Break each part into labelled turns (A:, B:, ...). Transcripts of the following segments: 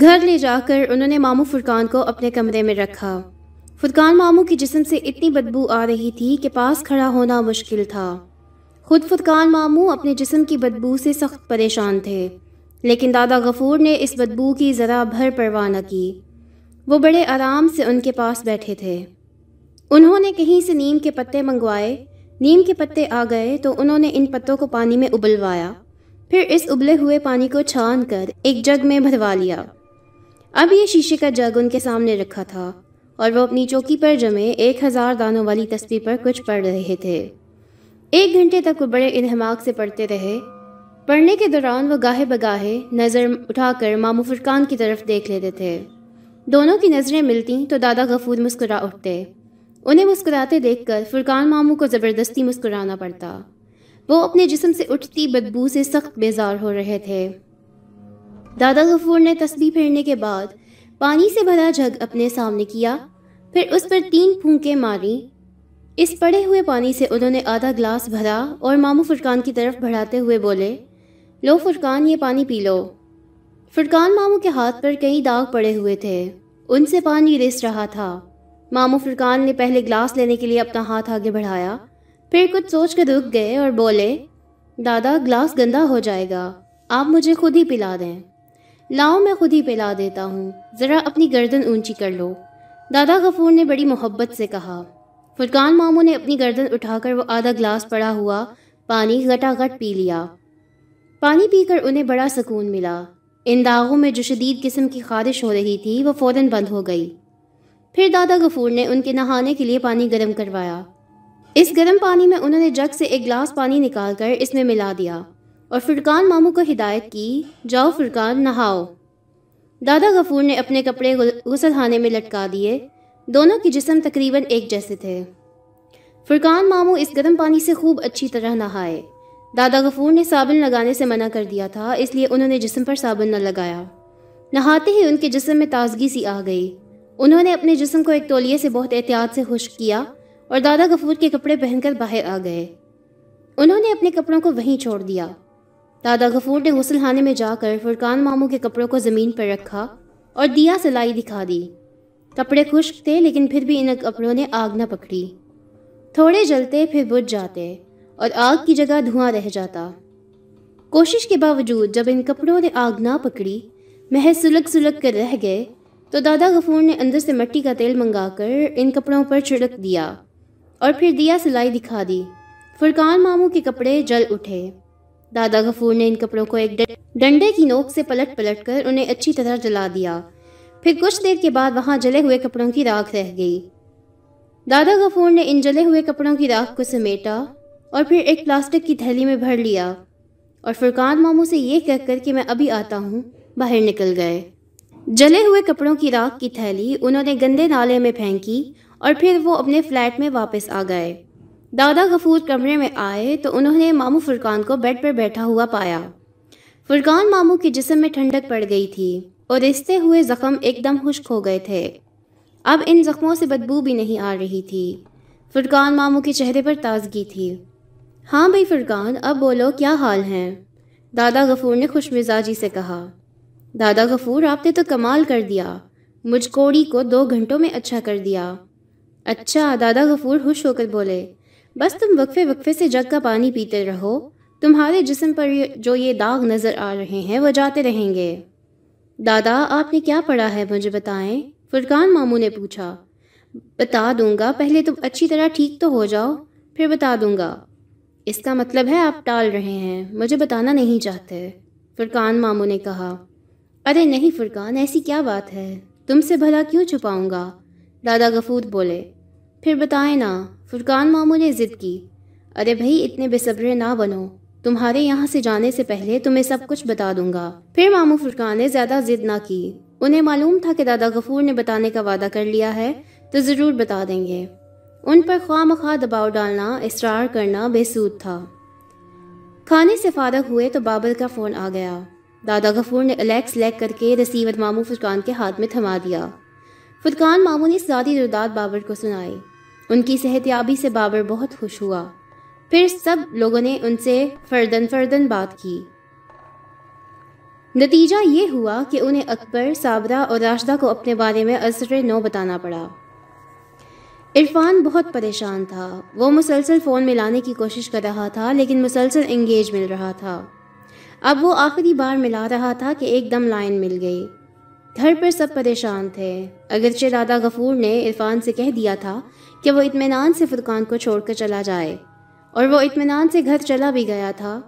A: گھر لے جا کر انہوں نے ماموں فرقان کو اپنے کمرے میں رکھا۔ فرقان ماموں کی جسم سے اتنی بدبو آ رہی تھی کہ پاس کھڑا ہونا مشکل تھا۔ خود فرقان ماموں اپنے جسم کی بدبو سے سخت پریشان تھے، لیکن دادا غفور نے اس بدبو کی ذرا بھر پرواہ نہ کی۔ وہ بڑے آرام سے ان کے پاس بیٹھے تھے۔ انہوں نے کہیں سے نیم کے پتے منگوائے، نیم کے پتے آ گئے تو انہوں نے ان پتوں کو پانی میں ابلوایا۔ پھر اس ابلے ہوئے پانی کو چھان کر ایک جگ میں بھروا لیا۔ اب یہ شیشے کا جگ ان کے سامنے رکھا تھا اور وہ اپنی چوکی پر جمے ایک ہزار دانوں والی تصویر پر کچھ پڑھ رہے تھے۔ ایک گھنٹے تک وہ بڑے انہماک سے پڑھتے رہے۔ پڑھنے کے دوران وہ گاہے بگاہے نظر اٹھا کر مامو فرقان کی طرف دیکھ لیتے تھے۔ دونوں کی نظریں ملتی تو دادا غفور مسکرا اٹھتے۔ انہیں مسکراتے دیکھ کر فرقان ماموں کو زبردستی مسکرانا پڑتا۔ وہ اپنے جسم سے اٹھتی بدبو سے سخت بیزار ہو رہے تھے۔ دادا غفور نے تسبیح پھیرنے کے بعد پانی سے بھرا جھگ اپنے سامنے کیا، پھر اس پر تین پھونکے ماری۔ اس پڑے ہوئے پانی سے انہوں نے آدھا گلاس بھرا اور مامو فرقان کی طرف بڑھاتے ہوئے بولے، لو فرقان، یہ پانی پی لو۔ فرقان مامو کے ہاتھ پر کئی داغ پڑے ہوئے تھے، ان سے پانی رس رہا تھا۔ مامو فرقان نے پہلے گلاس لینے کے لیے اپنا ہاتھ آگے بڑھایا، پھر کچھ سوچ کر رک گئے اور بولے، دادا، گلاس گندا ہو جائے گا، آپ مجھے خود ہی پلا دیں۔ لاؤ میں خود ہی پلا دیتا ہوں۔ ذرا اپنی گردن اونچی کر لو۔ دادا غفور نے بڑی محبت سے کہا۔ فرقان ماموں نے اپنی گردن اٹھا کر وہ آدھا گلاس پڑا ہوا پانی گٹا گٹ پی لیا۔ پانی پی کر انہیں بڑا سکون ملا۔ ان داغوں میں جو شدید قسم کی خارش ہو رہی تھی، وہ فوراً بند ہو گئی۔ پھر دادا غفور نے ان کے نہانے کے لیے پانی گرم کروایا۔ اس گرم پانی میں انہوں نے جگ سے ایک گلاس پانی نکال کر اس میں ملا دیا۔ اور فرقان ماموں کو ہدایت کی، جاؤ فرقان، نہاؤ۔ دادا غفور نے اپنے کپڑے غسل خانے میں لٹکا دیے۔ دونوں کی جسم تقریباً ایک جیسے تھے۔ فرقان ماموں اس گرم پانی سے خوب اچھی طرح نہائے۔ دادا غفور نے صابن لگانے سے منع کر دیا تھا، اس لیے انہوں نے جسم پر صابن نہ لگایا۔ نہاتے ہی ان کے جسم میں تازگی سی آ گئی۔ انہوں نے اپنے جسم کو ایک تولیے سے بہت احتیاط سے خشک کیا اور دادا غفور کے کپڑے پہن کر باہر آ گئے۔ انہوں نے اپنے کپڑوں کو وہیں چھوڑ دیا۔ دادا غفور نے غسل خانے میں جا کر فرقان ماموں کے کپڑوں کو زمین پر رکھا اور دیا سلائی دکھا دی۔ کپڑے خشک تھے لیکن پھر بھی ان کپڑوں نے آگ نہ پکڑی۔ تھوڑے جلتے پھر بجھ جاتے اور آگ کی جگہ دھواں رہ جاتا۔ کوشش کے باوجود جب ان کپڑوں نے آگ نہ پکڑی، محض سلگ سلگ کر رہ گئے، تو دادا غفور نے اندر سے مٹی کا تیل منگا کر ان کپڑوں پر چھڑک دیا اور پھر دیا سلائی دکھا دی۔ فرقان ماموں کے کپڑے جل اٹھے۔ دادا غفور نے ان کپڑوں کو ایک ڈنڈے کی نوک سے پلٹ پلٹ کر انہیں اچھی طرح جلا دیا۔ پھر کچھ دیر کے بعد وہاں جلے ہوئے کپڑوں کی راکھ رہ گئی۔ دادا غفور نے ان جلے ہوئے کپڑوں کی راکھ کو سمیٹا اور پھر ایک پلاسٹک کی تھیلی میں بھر لیا۔ اور فرقان ماموں سے یہ کہہ کر کہ میں ابھی آتا ہوں، باہر نکل گئے۔ جلے ہوئے کپڑوں کی راکھ کی تھیلی انہوں نے گندے نالے میں پھینکی اور پھر وہ اپنے فلیٹ میں واپس آ گئے۔ دادا غفور کمرے میں آئے تو انہوں نے ماموں فرقان کو بیڈ پر بیٹھا ہوا پایا۔ فرقان ماموں کے جسم میں ٹھنڈک پڑ گئی تھی اور رستے ہوئے زخم ایک دم خشک ہو گئے تھے۔ اب ان زخموں سے بدبو بھی نہیں آ رہی تھی۔ فرقان ماموں کے چہرے پر تازگی تھی۔ ہاں بھائی فرقان، اب بولو کیا حال ہیں دادا غفور نے خوش مزاجی سے کہا۔ دادا غفور، آپ نے تو کمال کر دیا۔ مجھ کوڑی کو دو گھنٹوں میں اچھا کر دیا۔ اچھا دادا غفور خوش ہو کر بولے۔ بس تم وقفے وقفے سے جگ کا پانی پیتے رہو۔ تمہارے جسم پر جو یہ داغ نظر آ رہے ہیں، وہ جاتے رہیں گے۔ دادا، آپ نے کیا پڑھا ہے مجھے بتائیں؟ فرقان ماموں نے پوچھا۔ بتا دوں گا، پہلے تم اچھی طرح ٹھیک تو ہو جاؤ، پھر بتا دوں گا۔ اس کا مطلب ہے آپ ٹال رہے ہیں، مجھے بتانا نہیں چاہتے۔ فرقان ماموں نے کہا۔ ارے نہیں فرقان، ایسی کیا بات ہے؟ تم سے بھلا کیوں چھپاؤں گا؟ دادا غفور بولے۔ پھر بتائیں نا۔ فرقان ماموں نے ضد کی۔ ارے بھائی، اتنے بے صبرے نہ بنو۔ تمہارے یہاں سے جانے سے پہلے تمہیں سب کچھ بتا دوں گا۔ پھر ماموں فرقان نے زیادہ ضد نہ کی۔ انہیں معلوم تھا کہ دادا غفور نے بتانے کا وعدہ کر لیا ہے، تو ضرور بتا دیں گے۔ ان پر خواہ مخواہ دباؤ ڈالنا، اصرار کرنا بے سود تھا۔ کھانے سے فارغ ہوئے تو بابل کا فون آ گیا۔ دادا غفور نے الیکس لیک کر کے رسیور ماموں فرقان کے ہاتھ میں تھما دیا۔ فرقان ماموں نے ساری رداد بابر کو سنائی۔ ان کی صحت یابی سے بابر بہت خوش ہوا۔ پھر سب لوگوں نے ان سے فردن فردن بات کی۔ نتیجہ یہ ہوا کہ انہیں اکبر، صابرہ اور راشدہ کو اپنے بارے میں اثر نو بتانا پڑا۔ عرفان بہت پریشان تھا۔ وہ مسلسل فون ملانے کی کوشش کر رہا تھا، لیکن مسلسل انگیج مل رہا تھا۔ اب وہ آخری بار ملا رہا تھا کہ ایک دم لائن مل گئی۔ گھر پر سب پریشان تھے۔ اگرچہ دادا غفور نے عرفان سے کہہ دیا تھا کہ وہ اطمینان سے فرقان کو چھوڑ کر چلا جائے، اور وہ اطمینان سے گھر چلا بھی گیا تھا،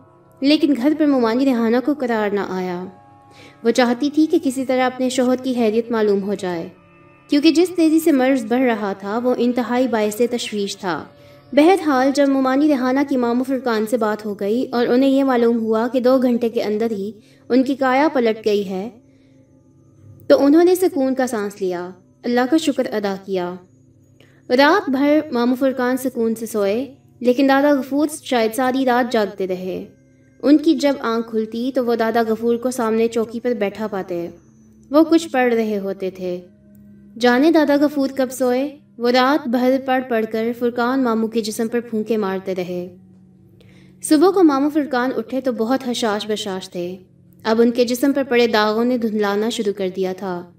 A: لیکن گھر پر ممانی رہانہ کو قرار نہ آیا۔ وہ چاہتی تھی کہ کسی طرح اپنے شوہر کی حیریت معلوم ہو جائے، کیونکہ جس تیزی سے مرض بڑھ رہا تھا، وہ انتہائی باعث تشویش تھا۔ بہرحال، جب ممانی رہانہ کی مامو فرقان سے بات ہو گئی اور انہیں یہ معلوم ہوا کہ دو گھنٹے کے اندر ہی ان کی کایا پلٹ گئی ہے تو انہوں نے سکون کا سانس لیا، اللہ کا شکر ادا کیا۔ رات بھر مامو فرقان سکون سے سوئے، لیکن دادا غفور شاید ساری رات جاگتے رہے۔ ان کی جب آنکھ کھلتی تو وہ دادا غفور کو سامنے چوکی پر بیٹھا پاتے۔ وہ کچھ پڑھ رہے ہوتے تھے۔ جانے دادا غفور کب سوئے؟ وہ رات بھر پڑھ پڑھ کر فرقان ماموں کے جسم پر پھونکے مارتے رہے۔ صبح کو ماموں فرقان اٹھے تو بہت حشاش بشاش تھے۔ اب ان کے جسم پر پڑے داغوں نے دھندلانا شروع کر دیا تھا۔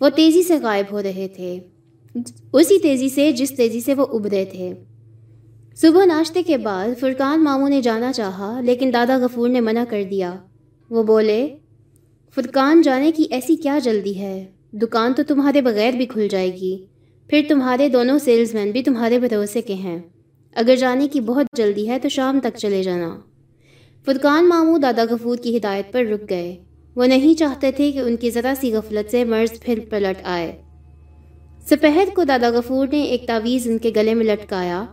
A: وہ تیزی سے غائب ہو رہے تھے۔ اسی تیزی سے، جس تیزی سے وہ ابھرے تھے۔ صبح ناشتے کے بعد فرقان ماموں نے جانا چاہا، لیکن دادا غفور نے منع کر دیا۔ وہ بولے، فرقان جانے کی ایسی کیا جلدی ہے؟ دکان تو تمہارے بغیر بھی کھل جائے گی۔ پھر تمہارے دونوں سیلز مین بھی تمہارے بھروسے کے ہیں۔ اگر جانے کی بہت جلدی ہے تو شام تک چلے جانا۔ فرقان ماموں دادا غفور کی ہدایت پر رک گئے۔ وہ نہیں چاہتے تھے کہ ان کی ذرا سی غفلت سے مرض پھر پلٹ آئے۔ سپہر کو دادا غفور نے ایک تعویذ ان کے گلے میں لٹکایا۔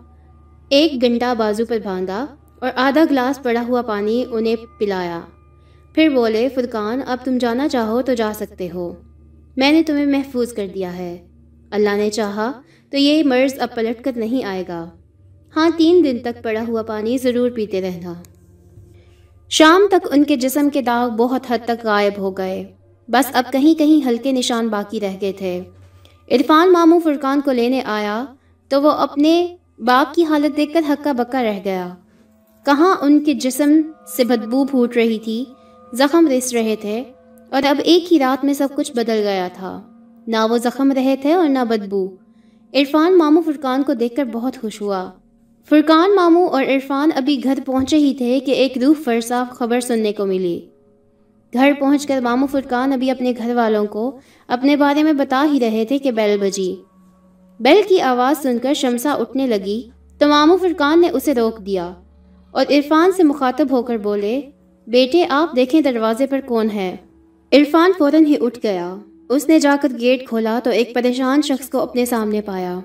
A: ایک گھنٹہ بازو پر باندھا اور آدھا گلاس پڑا ہوا پانی انہیں پلایا۔ پھر بولے فرقان اب تم جانا چاہو تو جا سکتے ہو۔ میں نے تمہیں محفوظ کر دیا ہے۔ اللہ نے چاہا تو یہ مرض اب پلٹ کر نہیں آئے گا۔ ہاں تین دن تک پڑا ہوا پانی ضرور پیتے رہنا۔ شام تک ان کے جسم کے داغ بہت حد تک غائب ہو گئے۔ بس اب کہیں کہیں ہلکے نشان باقی رہ گئے تھے۔ عرفان ماموں فرقان کو لینے آیا تو وہ اپنے باپ کی حالت دیکھ کر ہکا بکا رہ گیا۔ کہاں ان کے جسم سے بدبو پھوٹ رہی تھی، زخم رس رہے تھے اور اب ایک ہی رات میں سب کچھ بدل گیا تھا۔ نہ وہ زخم رہے تھے اور نہ بدبو۔ عرفان ماموں فرقان کو دیکھ کر بہت خوش ہوا۔ فرقان ماموں اور عرفان ابھی گھر پہنچے ہی تھے کہ ایک روح فرسا خبر سننے کو ملی۔ گھر پہنچ کر مامو فرقان ابھی اپنے گھر والوں کو اپنے بارے میں بتا ہی رہے تھے کہ بیل بجی۔ بیل کی آواز سن کر شمسا اٹھنے لگی تو مامو فرقان نے اسے روک دیا اور عرفان سے مخاطب ہو کر بولے، بیٹے، آپ دیکھیں دروازے پر کون ہے۔ عرفان فوراً ہی اٹھ گیا۔ اس نے جا کر گیٹ کھولا تو ایک پریشان شخص کو اپنے سامنے پایا۔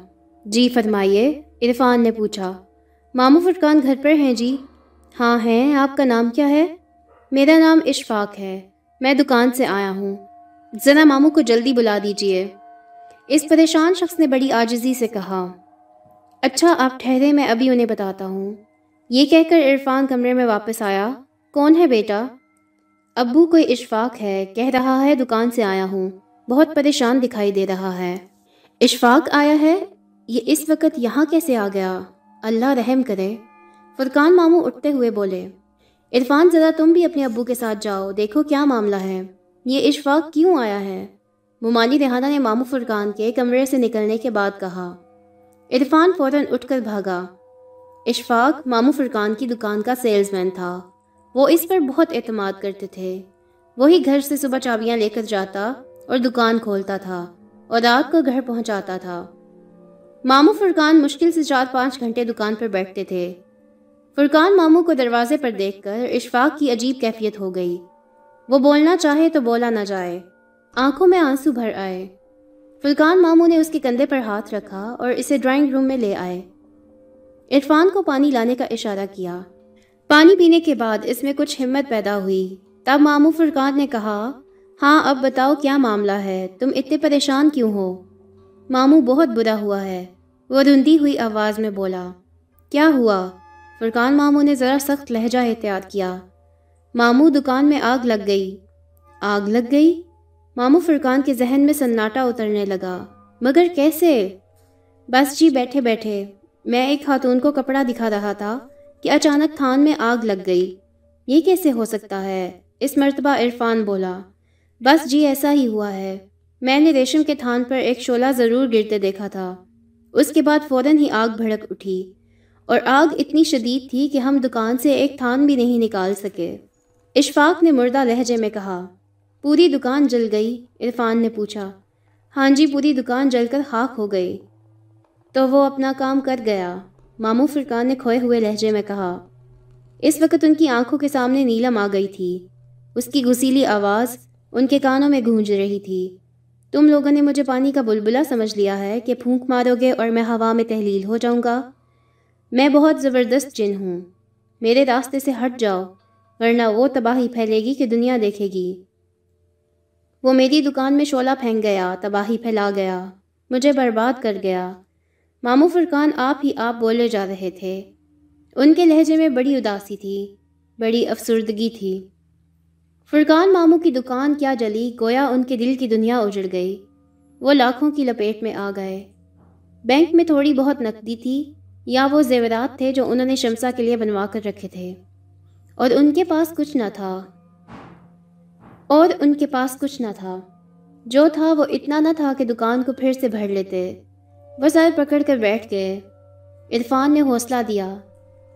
A: جی فرمائیے عرفان نے پوچھا۔ مامو فرقان گھر پر ہیں جی۔ ہاں ہیں، آپ کا نام کیا ہے؟ میرا نام اشفاق ہے۔ میں دکان سے آیا ہوں۔ ذرا ماموں کو جلدی بلا دیجیے۔ اس پریشان شخص نے بڑی آجزی سے کہا۔ اچھا آپ ٹھہرے، میں ابھی انہیں بتاتا ہوں۔ یہ کہہ کر عرفان کمرے میں واپس آیا۔ کون ہے بیٹا؟ ابو کوئی اشفاق ہے، کہہ رہا ہے دکان سے آیا ہوں۔ بہت پریشان دکھائی دے رہا ہے۔ اشفاق آیا ہے؟ یہ اس وقت یہاں کیسے آ گیا؟ اللہ رحم کرے۔ فرقان ماموں اٹھتے ہوئے بولے، عرفان ذرا تم بھی اپنے ابو کے ساتھ جاؤ، دیکھو کیا معاملہ ہے۔ یہ اشفاق کیوں آیا ہے؟ ممالی ریحانہ نے مامو فرقان کے کمرے سے نکلنے کے بعد کہا۔ عرفان فوراً اٹھ کر بھاگا۔ اشفاق مامو فرقان کی دکان کا سیلز مین تھا۔ وہ اس پر بہت اعتماد کرتے تھے۔ وہی گھر سے صبح چابیاں لے کر جاتا اور دکان کھولتا تھا اور رات کو گھر پہنچاتا تھا۔ مامو فرقان مشکل سے چار پانچ گھنٹے دکان پر بیٹھتے تھے۔ فرقان ماموں کو دروازے پر دیکھ کر اشفاق کی عجیب کیفیت ہو گئی۔ وہ بولنا چاہے تو بولا نہ جائے۔ آنکھوں میں آنسو بھر آئے۔ فرقان ماموں نے اس کے کندھے پر ہاتھ رکھا اور اسے ڈرائنگ روم میں لے آئے۔ عرفان کو پانی لانے کا اشارہ کیا۔ پانی پینے کے بعد اس میں کچھ ہمت پیدا ہوئی۔ تب ماموں فرقان نے کہا ہاں اب بتاؤ کیا معاملہ ہے؟ تم اتنے پریشان کیوں ہو؟ ماموں بہت برا ہوا ہے۔ وہ رندی ہوئی آواز میں بولا، کیا ہوا؟ فرقان ماموں نے ذرا سخت لہجہ احتیاط کیا۔ ماموں دکان میں آگ لگ گئی۔ آگ لگ گئی؟ ماموں فرقان کے ذہن میں سناٹا اترنے لگا۔ مگر کیسے؟ بس جی بیٹھے بیٹھے۔ میں ایک خاتون کو کپڑا دکھا رہا تھا کہ اچانک تھان میں آگ لگ گئی۔ یہ کیسے ہو سکتا ہے؟ اس مرتبہ عرفان بولا، بس جی ایسا ہی ہوا ہے۔ میں نے ریشم کے تھان پر ایک شولہ ضرور گرتے دیکھا تھا۔ اس کے بعد فوراً ہی آگ بھڑک اٹھی اور آگ اتنی شدید تھی کہ ہم دکان سے ایک تھان بھی نہیں نکال سکے۔ اشفاق نے مردہ لہجے میں کہا، پوری دکان جل گئی، عرفان نے پوچھا۔ ہاں جی پوری دکان جل کر خاک ہو گئی۔ تو وہ اپنا کام کر گیا۔ ماموں فرقان نے کھوئے ہوئے لہجے میں کہا، اس وقت ان کی آنکھوں کے سامنے نیلم آ گئی تھی۔ اس کی گسیلی آواز ان کے کانوں میں گونج رہی تھی۔ تم لوگوں نے مجھے پانی کا بلبلا سمجھ لیا ہے کہ پھونک مارو گے اور میں ہوا میں تحلیل ہو جاؤں گا۔ میں بہت زبردست جن ہوں۔ میرے راستے سے ہٹ جاؤ، ورنہ وہ تباہی پھیلے گی کہ دنیا دیکھے گی۔ وہ میری دکان میں شعلہ پھینک گیا، تباہی پھیلا گیا، مجھے برباد کر گیا۔ ماموں فرقان آپ ہی آپ بولے جا رہے تھے۔ ان کے لہجے میں بڑی اداسی تھی، بڑی افسردگی تھی۔ فرقان ماموں کی دکان کیا جلی، گویا ان کے دل کی دنیا اجڑ گئی۔ وہ لاکھوں کی لپیٹ میں آ گئے۔ بینک میں تھوڑی بہت نقدی تھی، یا وہ زیورات تھے جو انہوں نے شمسا کے لیے بنوا کر رکھے تھے۔ اور ان کے پاس کچھ نہ تھا۔ اور ان کے پاس کچھ نہ تھا۔ جو تھا وہ اتنا نہ تھا کہ دکان کو پھر سے بھر لیتے۔ وہ سر پکڑ کر بیٹھ گئے۔ عرفان نے حوصلہ دیا۔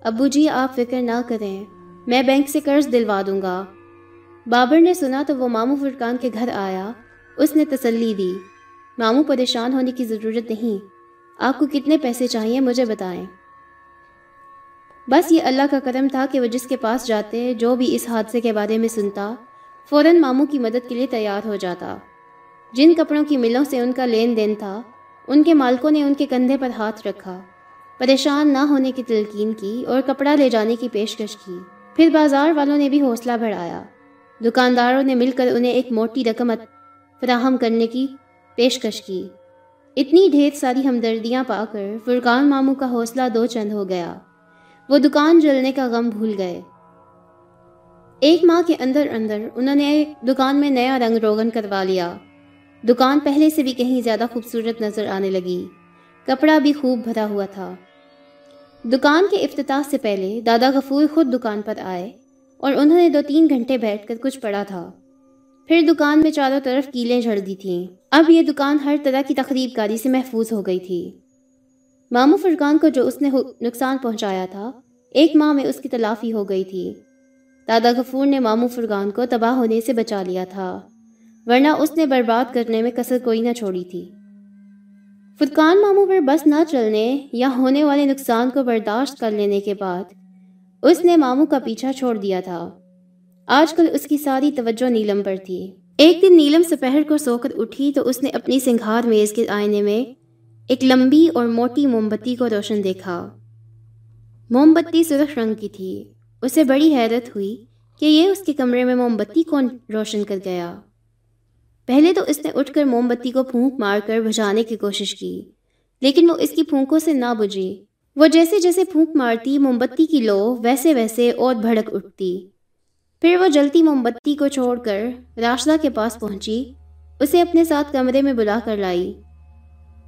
A: ابو جی آپ فکر نہ کریں، میں بینک سے قرض دلوا دوں گا۔ بابر نے سنا تو وہ ماموں فرقان کے گھر آیا، اس نے تسلی دی۔ ماموں پریشان ہونے کی ضرورت نہیں، آپ کو کتنے پیسے چاہیے مجھے بتائیں۔ بس یہ اللہ کا کرم تھا کہ وہ جس کے پاس جاتے، جو بھی اس حادثے کے بارے میں سنتا، فوراً ماموں کی مدد کے لیے تیار ہو جاتا۔ جن کپڑوں کی ملوں سے ان کا لین دین تھا، ان کے مالکوں نے ان کے کندھے پر ہاتھ رکھا۔ پریشان نہ ہونے کی تلقین کی اور کپڑا لے جانے کی پیشکش کی۔ پھر بازار والوں نے بھی حوصلہ بڑھایا۔ دکانداروں نے مل کر انہیں ایک موٹی رقم فراہم کرنے کی پیشکش کی۔ اتنی ڈھیر ساری ہمدردیاں پا کر فرقان ماموں کا حوصلہ دو چند ہو گیا۔ وہ دکان جلنے کا غم بھول گئے۔ ایک ماہ کے اندر اندر انہوں نے دکان میں نیا رنگ روغن کروا لیا۔ دکان پہلے سے بھی کہیں زیادہ خوبصورت نظر آنے لگی۔ کپڑا بھی خوب بھرا ہوا تھا۔ دکان کے افتتاح سے پہلے دادا غفور خود دکان پر آئے۔ اور انہوں نے دو تین گھنٹے بیٹھ کر کچھ پڑھا تھا۔ پھر دکان میں چاروں طرف کیلیں جھڑ دی تھیں۔ اب یہ دکان ہر طرح کی تقریب کاری سے محفوظ ہو گئی تھی۔ مامو فرقان کو جو اس نے نقصان پہنچایا تھا، ایک ماہ میں اس کی تلافی ہو گئی تھی۔ دادا غفور نے مامو فرقان کو تباہ ہونے سے بچا لیا تھا، ورنہ اس نے برباد کرنے میں کسر کوئی نہ چھوڑی تھی۔ فتقان ماموں پر بس نہ چلنے یا ہونے والے نقصان کو برداشت کر لینے کے بعد اس نے ماموں کا پیچھا چھوڑ دیا تھا۔ آج کل اس کی ساری توجہ نیلم پر تھی۔ ایک دن نیلم سپہر کو سو کر اٹھی تو اس نے اپنی سنگھار میز کے آئینے میں ایک لمبی اور موٹی موم بتی کو روشن دیکھا۔ موم بتی سرخ رنگ کی تھی۔ اسے بڑی حیرت ہوئی کہ یہ اس کے کمرے میں موم بتی کون روشن کر گیا۔ پہلے تو اس نے اٹھ کر موم بتی کو پھونک مار کر بجھانے کی کوشش کی، لیکن وہ اس کی پھونکوں سے نہ بجھی۔ وہ جیسے جیسے پھونک مارتی موم بتی کی لو، ویسے ویسے اور بھڑک اٹھتی۔ پھر وہ جلتی موم بتی کو چھوڑ کر راشدہ کے پاس پہنچی۔ اسے اپنے ساتھ کمرے میں بلا کر لائی۔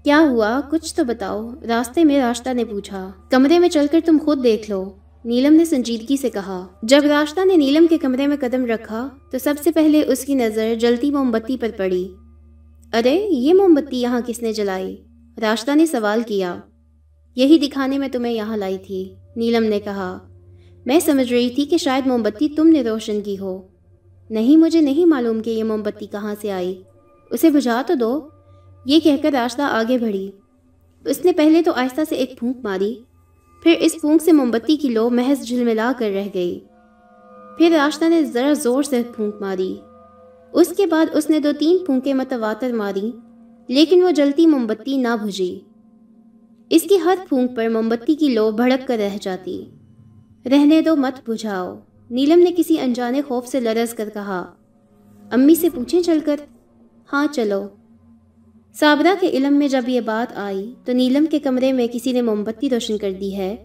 A: کیا ہوا؟ کچھ تو بتاؤ۔ راستے میں راشدہ نے پوچھا۔ کمرے میں چل کر تم خود دیکھ لو۔ نیلم نے سنجیدگی سے کہا۔ جب راشتہ نے نیلم کے کمرے میں قدم رکھا، تو سب سے پہلے اس کی نظر جلتی موم بتی پر پڑی۔ ارے، یہ موم بتی یہاں کس نے جلائی؟ راشتہ نے سوال کیا۔ یہی دکھانے میں تمہیں یہاں لائی تھی۔ نیلم نے کہا، میں سمجھ رہی تھی کہ شاید موم بتی تم نے روشن کی ہو۔ نہیں، مجھے نہیں معلوم کہ یہ موم بتی کہاں سے آئی۔ اسے بجھا تو دو۔ یہ کہہ کر راشتہ آگے بڑھی۔ اس نے پہلے تو آہستہ سے ایک پھونک ماری، پھر اس پھونک سے موم بتی کی لو محض جھلملا کر رہ گئی۔ پھر راشتہ نے ذرا زور سے پھونک ماری۔ اس کے بعد اس نے دو تین پھونکیں متواتر ماری، لیکن وہ جلتی موم بتی نہ بھجی۔ اس کی ہر پھونک پر موم بتی کی لو بھڑک کر رہ جاتی۔ رہنے دو مت بجھاؤ۔ نیلم نے کسی انجانے خوف سے لرز کر کہا۔ امی سے پوچھیں چل کر؟ ہاں چلو۔ صابرہ کے علم میں جب یہ بات آئی تو نیلم کے کمرے میں کسی نے موم بتی روشن کر دی ہے۔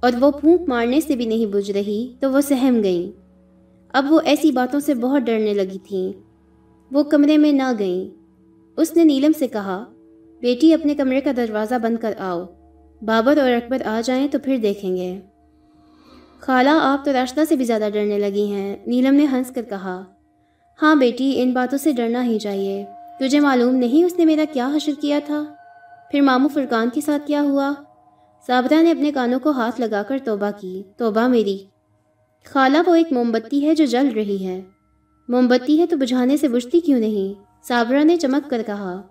A: اور وہ پھونک مارنے سے بھی نہیں بجھ رہی تو وہ سہم گئیں۔ اب وہ ایسی باتوں سے بہت ڈرنے لگی تھیں۔ وہ کمرے میں نہ گئیں۔ اس نے نیلم سے کہا بیٹی اپنے کمرے کا دروازہ بند کر آؤ۔ بابر اور اکبر آ جائیں تو پھر دیکھیں گے۔ خالہ آپ تو راستہ سے بھی زیادہ ڈرنے لگی ہیں، نیلم نے ہنس کر کہا۔ ہاں بیٹی، ان باتوں سے ڈرنا ہی چاہیے۔ تجھے معلوم نہیں اس نے میرا کیا حشر کیا تھا؟ پھر ماموں فرقان کے ساتھ کیا ہوا؟ صابرہ نے اپنے کانوں کو ہاتھ لگا کر توبہ کی۔ توبہ میری۔ خالہ وہ ایک موم بتی ہے جو جل رہی ہے۔ موم بتی ہے تو بجھانے سے بجھتی کیوں نہیں؟ صابرہ نے چمک کر کہا۔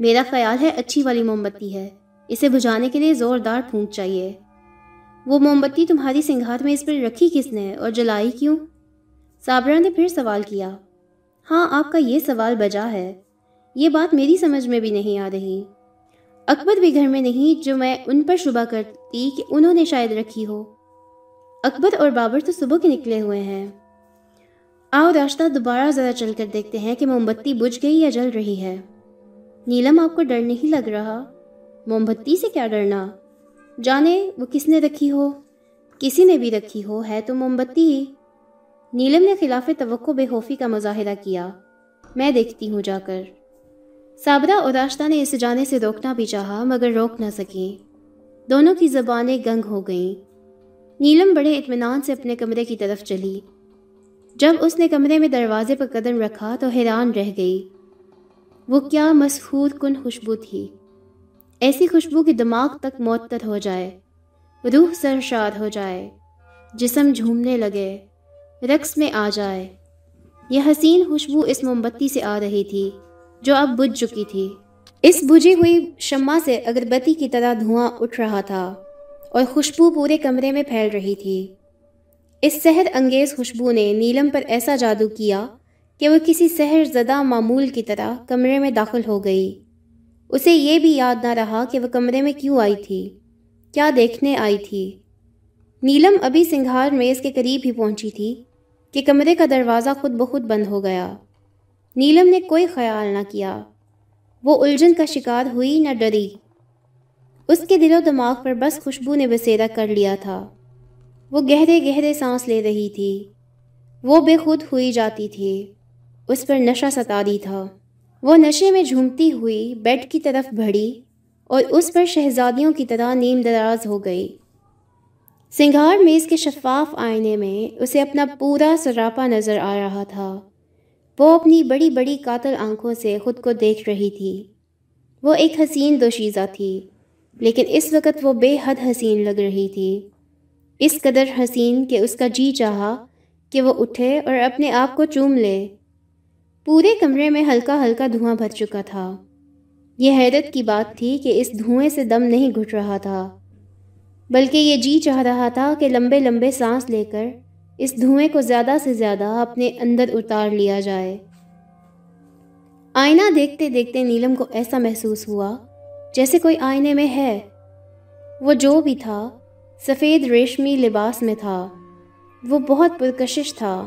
A: میرا خیال ہے اچھی والی موم بتی ہے۔ اسے بجھانے کے لیے زوردار پھونک چاہیے۔ وہ موم بتی تمہاری سنگھات میں اس پر رکھی کس نے اور جلائی کیوں؟ صابرہ نے پھر سوال کیا۔ ہاں آپ کا یہ سوال بجا ہے۔ یہ بات میری سمجھ میں بھی نہیں آ رہی۔ اکبر بھی گھر میں نہیں، جو میں ان پر شبہ کرتی کہ انہوں نے شاید رکھی ہو۔ اکبر اور بابر تو صبح کے نکلے ہوئے ہیں۔ آؤ، راستہ دوبارہ ذرا چل کر دیکھتے ہیں کہ موم بتی بجھ گئی یا جل رہی ہے۔ نیلم آپ کو ڈر نہیں لگ رہا؟ موم بتی سے کیا ڈرنا؟ جانے وہ کس نے رکھی ہو؟ کسی نے بھی رکھی ہو، ہے تو موم بتی ہی نیلم نے خلاف توقع بے خوفی کا مظاہرہ کیا۔ میں دیکھتی ہوں جا کر۔ صابرہ اور راشتہ نے اسے جانے سے روکنا بھی چاہا، مگر روک نہ سکیں۔ دونوں کی زبانیں گنگ ہو گئیں۔ نیلم بڑے اطمینان سے اپنے کمرے کی طرف چلی۔ جب اس نے کمرے میں دروازے پر قدم رکھا تو حیران رہ گئی۔ وہ کیا مسحور کن خوشبو تھی۔ ایسی خوشبو کی دماغ تک معطر ہو جائے، روح سرشاد ہو جائے، جسم جھومنے لگے، رقص میں آ جائے۔ یہ حسین خوشبو اس موم بتی سے آ رہی تھی، جو اب بجھ چکی تھی۔ اس بجھی ہوئی شمع سے اگربتی کی طرح دھواں اٹھ رہا تھا اور خوشبو پورے کمرے میں پھیل رہی تھی۔ اس سحر انگیز خوشبو نے نیلم پر ایسا جادو کیا کہ وہ کسی سحر زدہ معمول کی طرح کمرے میں داخل ہو گئی۔ اسے یہ بھی یاد نہ رہا کہ وہ کمرے میں کیوں آئی تھی، کیا دیکھنے آئی تھی۔ نیلم ابھی سنگھار میز کے قریب ہی پہنچی تھی کہ کمرے کا دروازہ خود بخود بند ہو گیا۔ نیلم نے کوئی خیال نہ کیا۔ وہ الجھن کا شکار ہوئی نہ ڈری۔ اس کے دل و دماغ پر بس خوشبو نے بسیرا کر لیا تھا۔ وہ گہرے گہرے سانس لے رہی تھی۔ وہ بے خود ہوئی جاتی تھی۔ اس پر نشہ ستاری تھا۔ وہ نشے میں جھومتی ہوئی بیڈ کی طرف بڑھی اور اس پر شہزادیوں کی طرح نیم دراز ہو گئی۔ سنگھار میز کے شفاف آئینے میں اسے اپنا پورا سراپا نظر آ رہا تھا۔ وہ اپنی بڑی بڑی قاتل آنکھوں سے خود کو دیکھ رہی تھی۔ وہ ایک حسین دوشیزہ تھی، لیکن اس وقت وہ بے حد حسین لگ رہی تھی۔ اس قدر حسین کہ اس کا جی چاہا کہ وہ اٹھے اور اپنے آپ کو چوم لے۔ پورے کمرے میں ہلکا ہلکا دھواں بھر چکا تھا۔ یہ حیرت کی بات تھی کہ اس دھوئیں سے دم نہیں گھٹ رہا تھا، بلکہ یہ جی چاہ رہا تھا کہ لمبے لمبے سانس لے کر اس دھوئیں کو زیادہ سے زیادہ اپنے اندر اتار لیا جائے۔ آئینہ دیکھتے دیکھتے نیلم کو ایسا محسوس ہوا جیسے کوئی آئینے میں ہے۔ وہ جو بھی تھا، سفید ریشمی لباس میں تھا۔ وہ بہت پرکشش تھا۔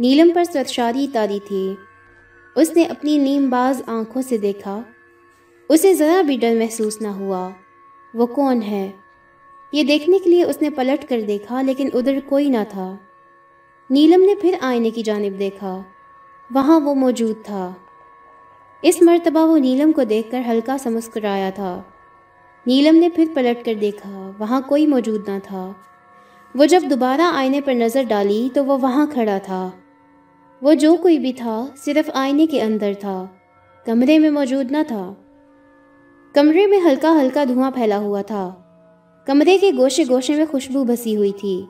A: نیلم پر سرشاری تاری تھی۔ اس نے اپنی نیم باز آنکھوں سے دیکھا۔ اسے ذرا بھی ڈر محسوس نہ ہوا۔ وہ کون ہے؟ یہ دیکھنے کے لیے اس نے پلٹ کر دیکھا، لیکن ادھر کوئی نہ تھا۔ نیلم نے پھر آئینے کی جانب دیکھا۔ وہاں وہ موجود تھا۔ اس مرتبہ وہ نیلم کو دیکھ کر ہلکا سا مسکرایا تھا۔ نیلم نے پھر پلٹ کر دیکھا، وہاں کوئی موجود نہ تھا۔ وہ جب دوبارہ آئینے پر نظر ڈالی تو وہ وہاں کھڑا تھا۔ وہ جو کوئی بھی تھا صرف آئینے کے اندر تھا، کمرے میں موجود نہ تھا۔ کمرے میں ہلکا ہلکا دھواں پھیلا ہوا تھا۔ کمرے کے گوشے گوشے میں خوشبو بسی ہوئی تھی۔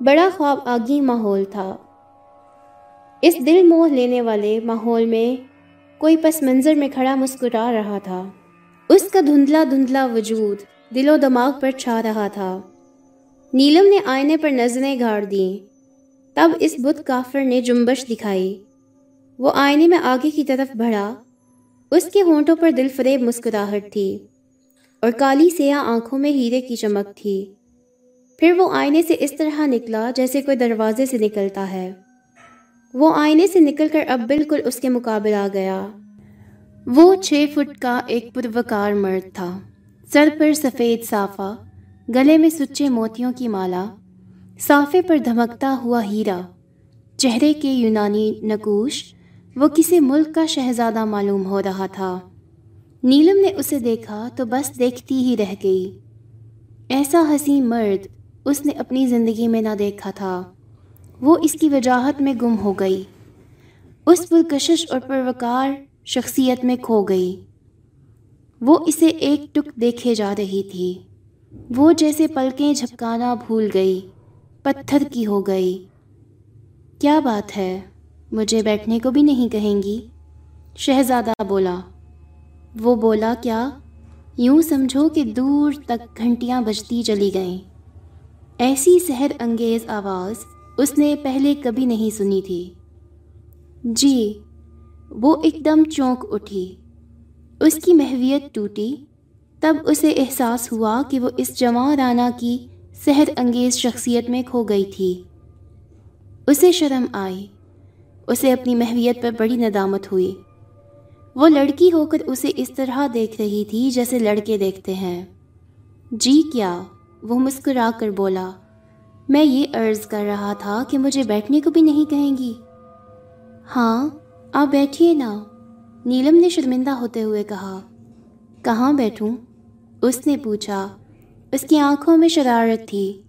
A: بڑا خواب آگی ماحول تھا۔ اس دل موہ لینے والے ماحول میں کوئی پس منظر میں کھڑا مسکرا رہا تھا۔ اس کا دھندلا دھندلا وجود دل و دماغ پر چھا رہا تھا۔ نیلم نے آئینے پر نظریں گاڑ دیں۔ تب اس بت کافر نے جنبش دکھائی۔ وہ آئینے میں آگے کی طرف بڑھا۔ اس کے ہونٹوں پر دل فریب مسکراہٹ تھی اور کالی سیاہ آنکھوں میں ہیرے کی چمک تھی۔ پھر وہ آئینے سے اس طرح نکلا جیسے کوئی دروازے سے نکلتا ہے۔ وہ آئینے سے نکل کر اب بالکل اس کے مقابل آ گیا۔ وہ چھ فٹ کا ایک پروکار مرد تھا۔ سر پر سفید صافہ، گلے میں سچے موتیوں کی مالا۔ صافے پر دھمکتا ہوا ہیرا۔ چہرے کے یونانی نقوش وہ کسی ملک کا شہزادہ معلوم ہو رہا تھا۔ نیلم نے اسے دیکھا تو بس دیکھتی ہی رہ گئی۔ ایسا حسین مرد اس نے اپنی زندگی میں نہ دیکھا تھا۔ وہ اس کی وجاہت میں گم ہو گئی۔ اس پرکشش اور پروکار شخصیت میں کھو گئی۔ وہ اسے ایک ٹک دیکھے جا رہی تھی۔ وہ جیسے پلکیں جھپکانا بھول گئی۔ پتھر کی ہو گئی۔ کیا بات ہے؟ مجھے بیٹھنے کو بھی نہیں کہیں گی۔ شہزادہ بولا، وہ بولا، کیا؟ یوں سمجھو کہ دور تک گھنٹیاں بجتی چلی گئیں۔ ایسی سحر انگیز آواز اس نے پہلے کبھی نہیں سنی تھی۔ جی وہ ایک دم چونک اٹھی۔ اس کی محویت ٹوٹی۔ تب اسے احساس ہوا کہ وہ اس جمع رانا کی سحر انگیز شخصیت میں کھو گئی تھی۔ اسے شرم آئی۔ اسے اپنی محویت پر بڑی ندامت ہوئی۔ وہ لڑکی ہو کر اسے اس طرح دیکھ رہی تھی جیسے لڑکے دیکھتے ہیں۔ جی کیا؟ وہ مسکرا کر بولا۔ میں یہ عرض کر رہا تھا کہ مجھے بیٹھنے کو بھی نہیں کہیں گی۔ ہاں آپ بیٹھیے نا۔ نیلم نے شرمندہ ہوتے ہوئے کہا۔ کہاں بیٹھوں؟ اس نے پوچھا۔ اس کی آنکھوں میں شرارت تھی۔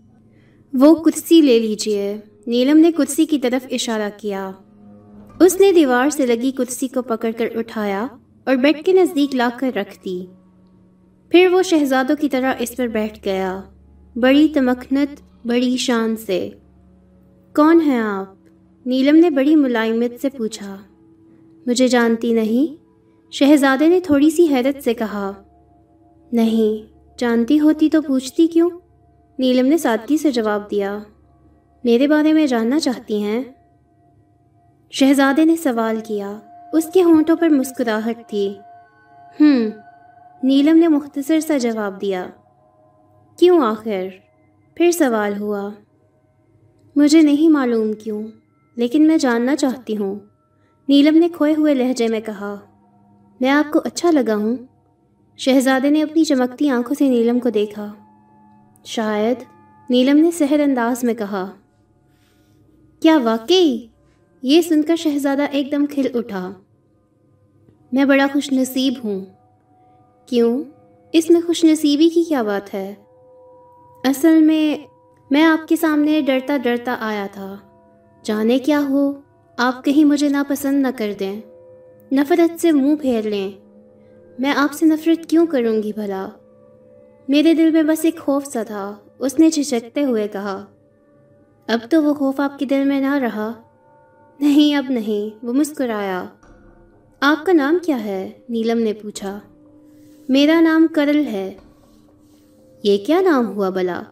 A: وہ کرسی لے لیجیے۔ نیلم نے کرسی کی طرف اشارہ کیا۔ اس نے دیوار سے لگی کرسی کو پکڑ کر اٹھایا اور بیڈ کے نزدیک لا کر رکھ دی۔ پھر وہ شہزادوں کی طرح اس پر بیٹھ گیا۔ بڑی تمکنت، بڑی شان سے۔ کون ہیں آپ؟ نیلم نے بڑی ملائمت سے پوچھا۔ مجھے جانتی نہیں؟ شہزادے نے تھوڑی سی حیرت سے کہا۔ نہیں۔ جانتی ہوتی تو پوچھتی کیوں؟ نیلم نے سادگی سے جواب دیا، میرے بارے میں جاننا چاہتی ہیں۔ شہزادے نے سوال کیا، اس کے ہونٹوں پر مسکراہٹ تھی۔ ہم نیلم نے مختصر سا جواب دیا۔ کیوں آخر؟ پھر سوال ہوا۔ مجھے نہیں معلوم کیوں، لیکن میں جاننا چاہتی ہوں۔ نیلم نے کھوئے ہوئے لہجے میں کہا، میں آپ کو اچھا لگا ہوں۔ شہزادے نے اپنی چمکتی آنکھوں سے نیلم کو دیکھا۔ شاید نیلم نے سحر انداز میں کہا، کیا واقعی؟ یہ سن کر شہزادہ ایک دم کھل اٹھا۔ میں بڑا خوش نصیب ہوں۔ کیوں؟ اس میں خوش نصیبی کی کیا بات ہے؟ اصل میں میں آپ کے سامنے ڈرتا ڈرتا آیا تھا۔ جانے کیا ہو، آپ کہیں مجھے ناپسند نہ کر دیں۔ نفرت سے منہ پھیر لیں۔ میں آپ سے نفرت کیوں کروں گی بھلا؟ میرے دل میں بس ایک خوف سا تھا، اس نے جھجکتے ہوئے کہا، اب تو وہ خوف آپ کے دل میں نہ رہا۔ نہیں، اب نہیں، وہ مسکرایا۔ آپ کا نام کیا ہے؟ نیلم نے پوچھا۔ میرا نام کرل ہے۔ یہ کیا نام ہوا بلا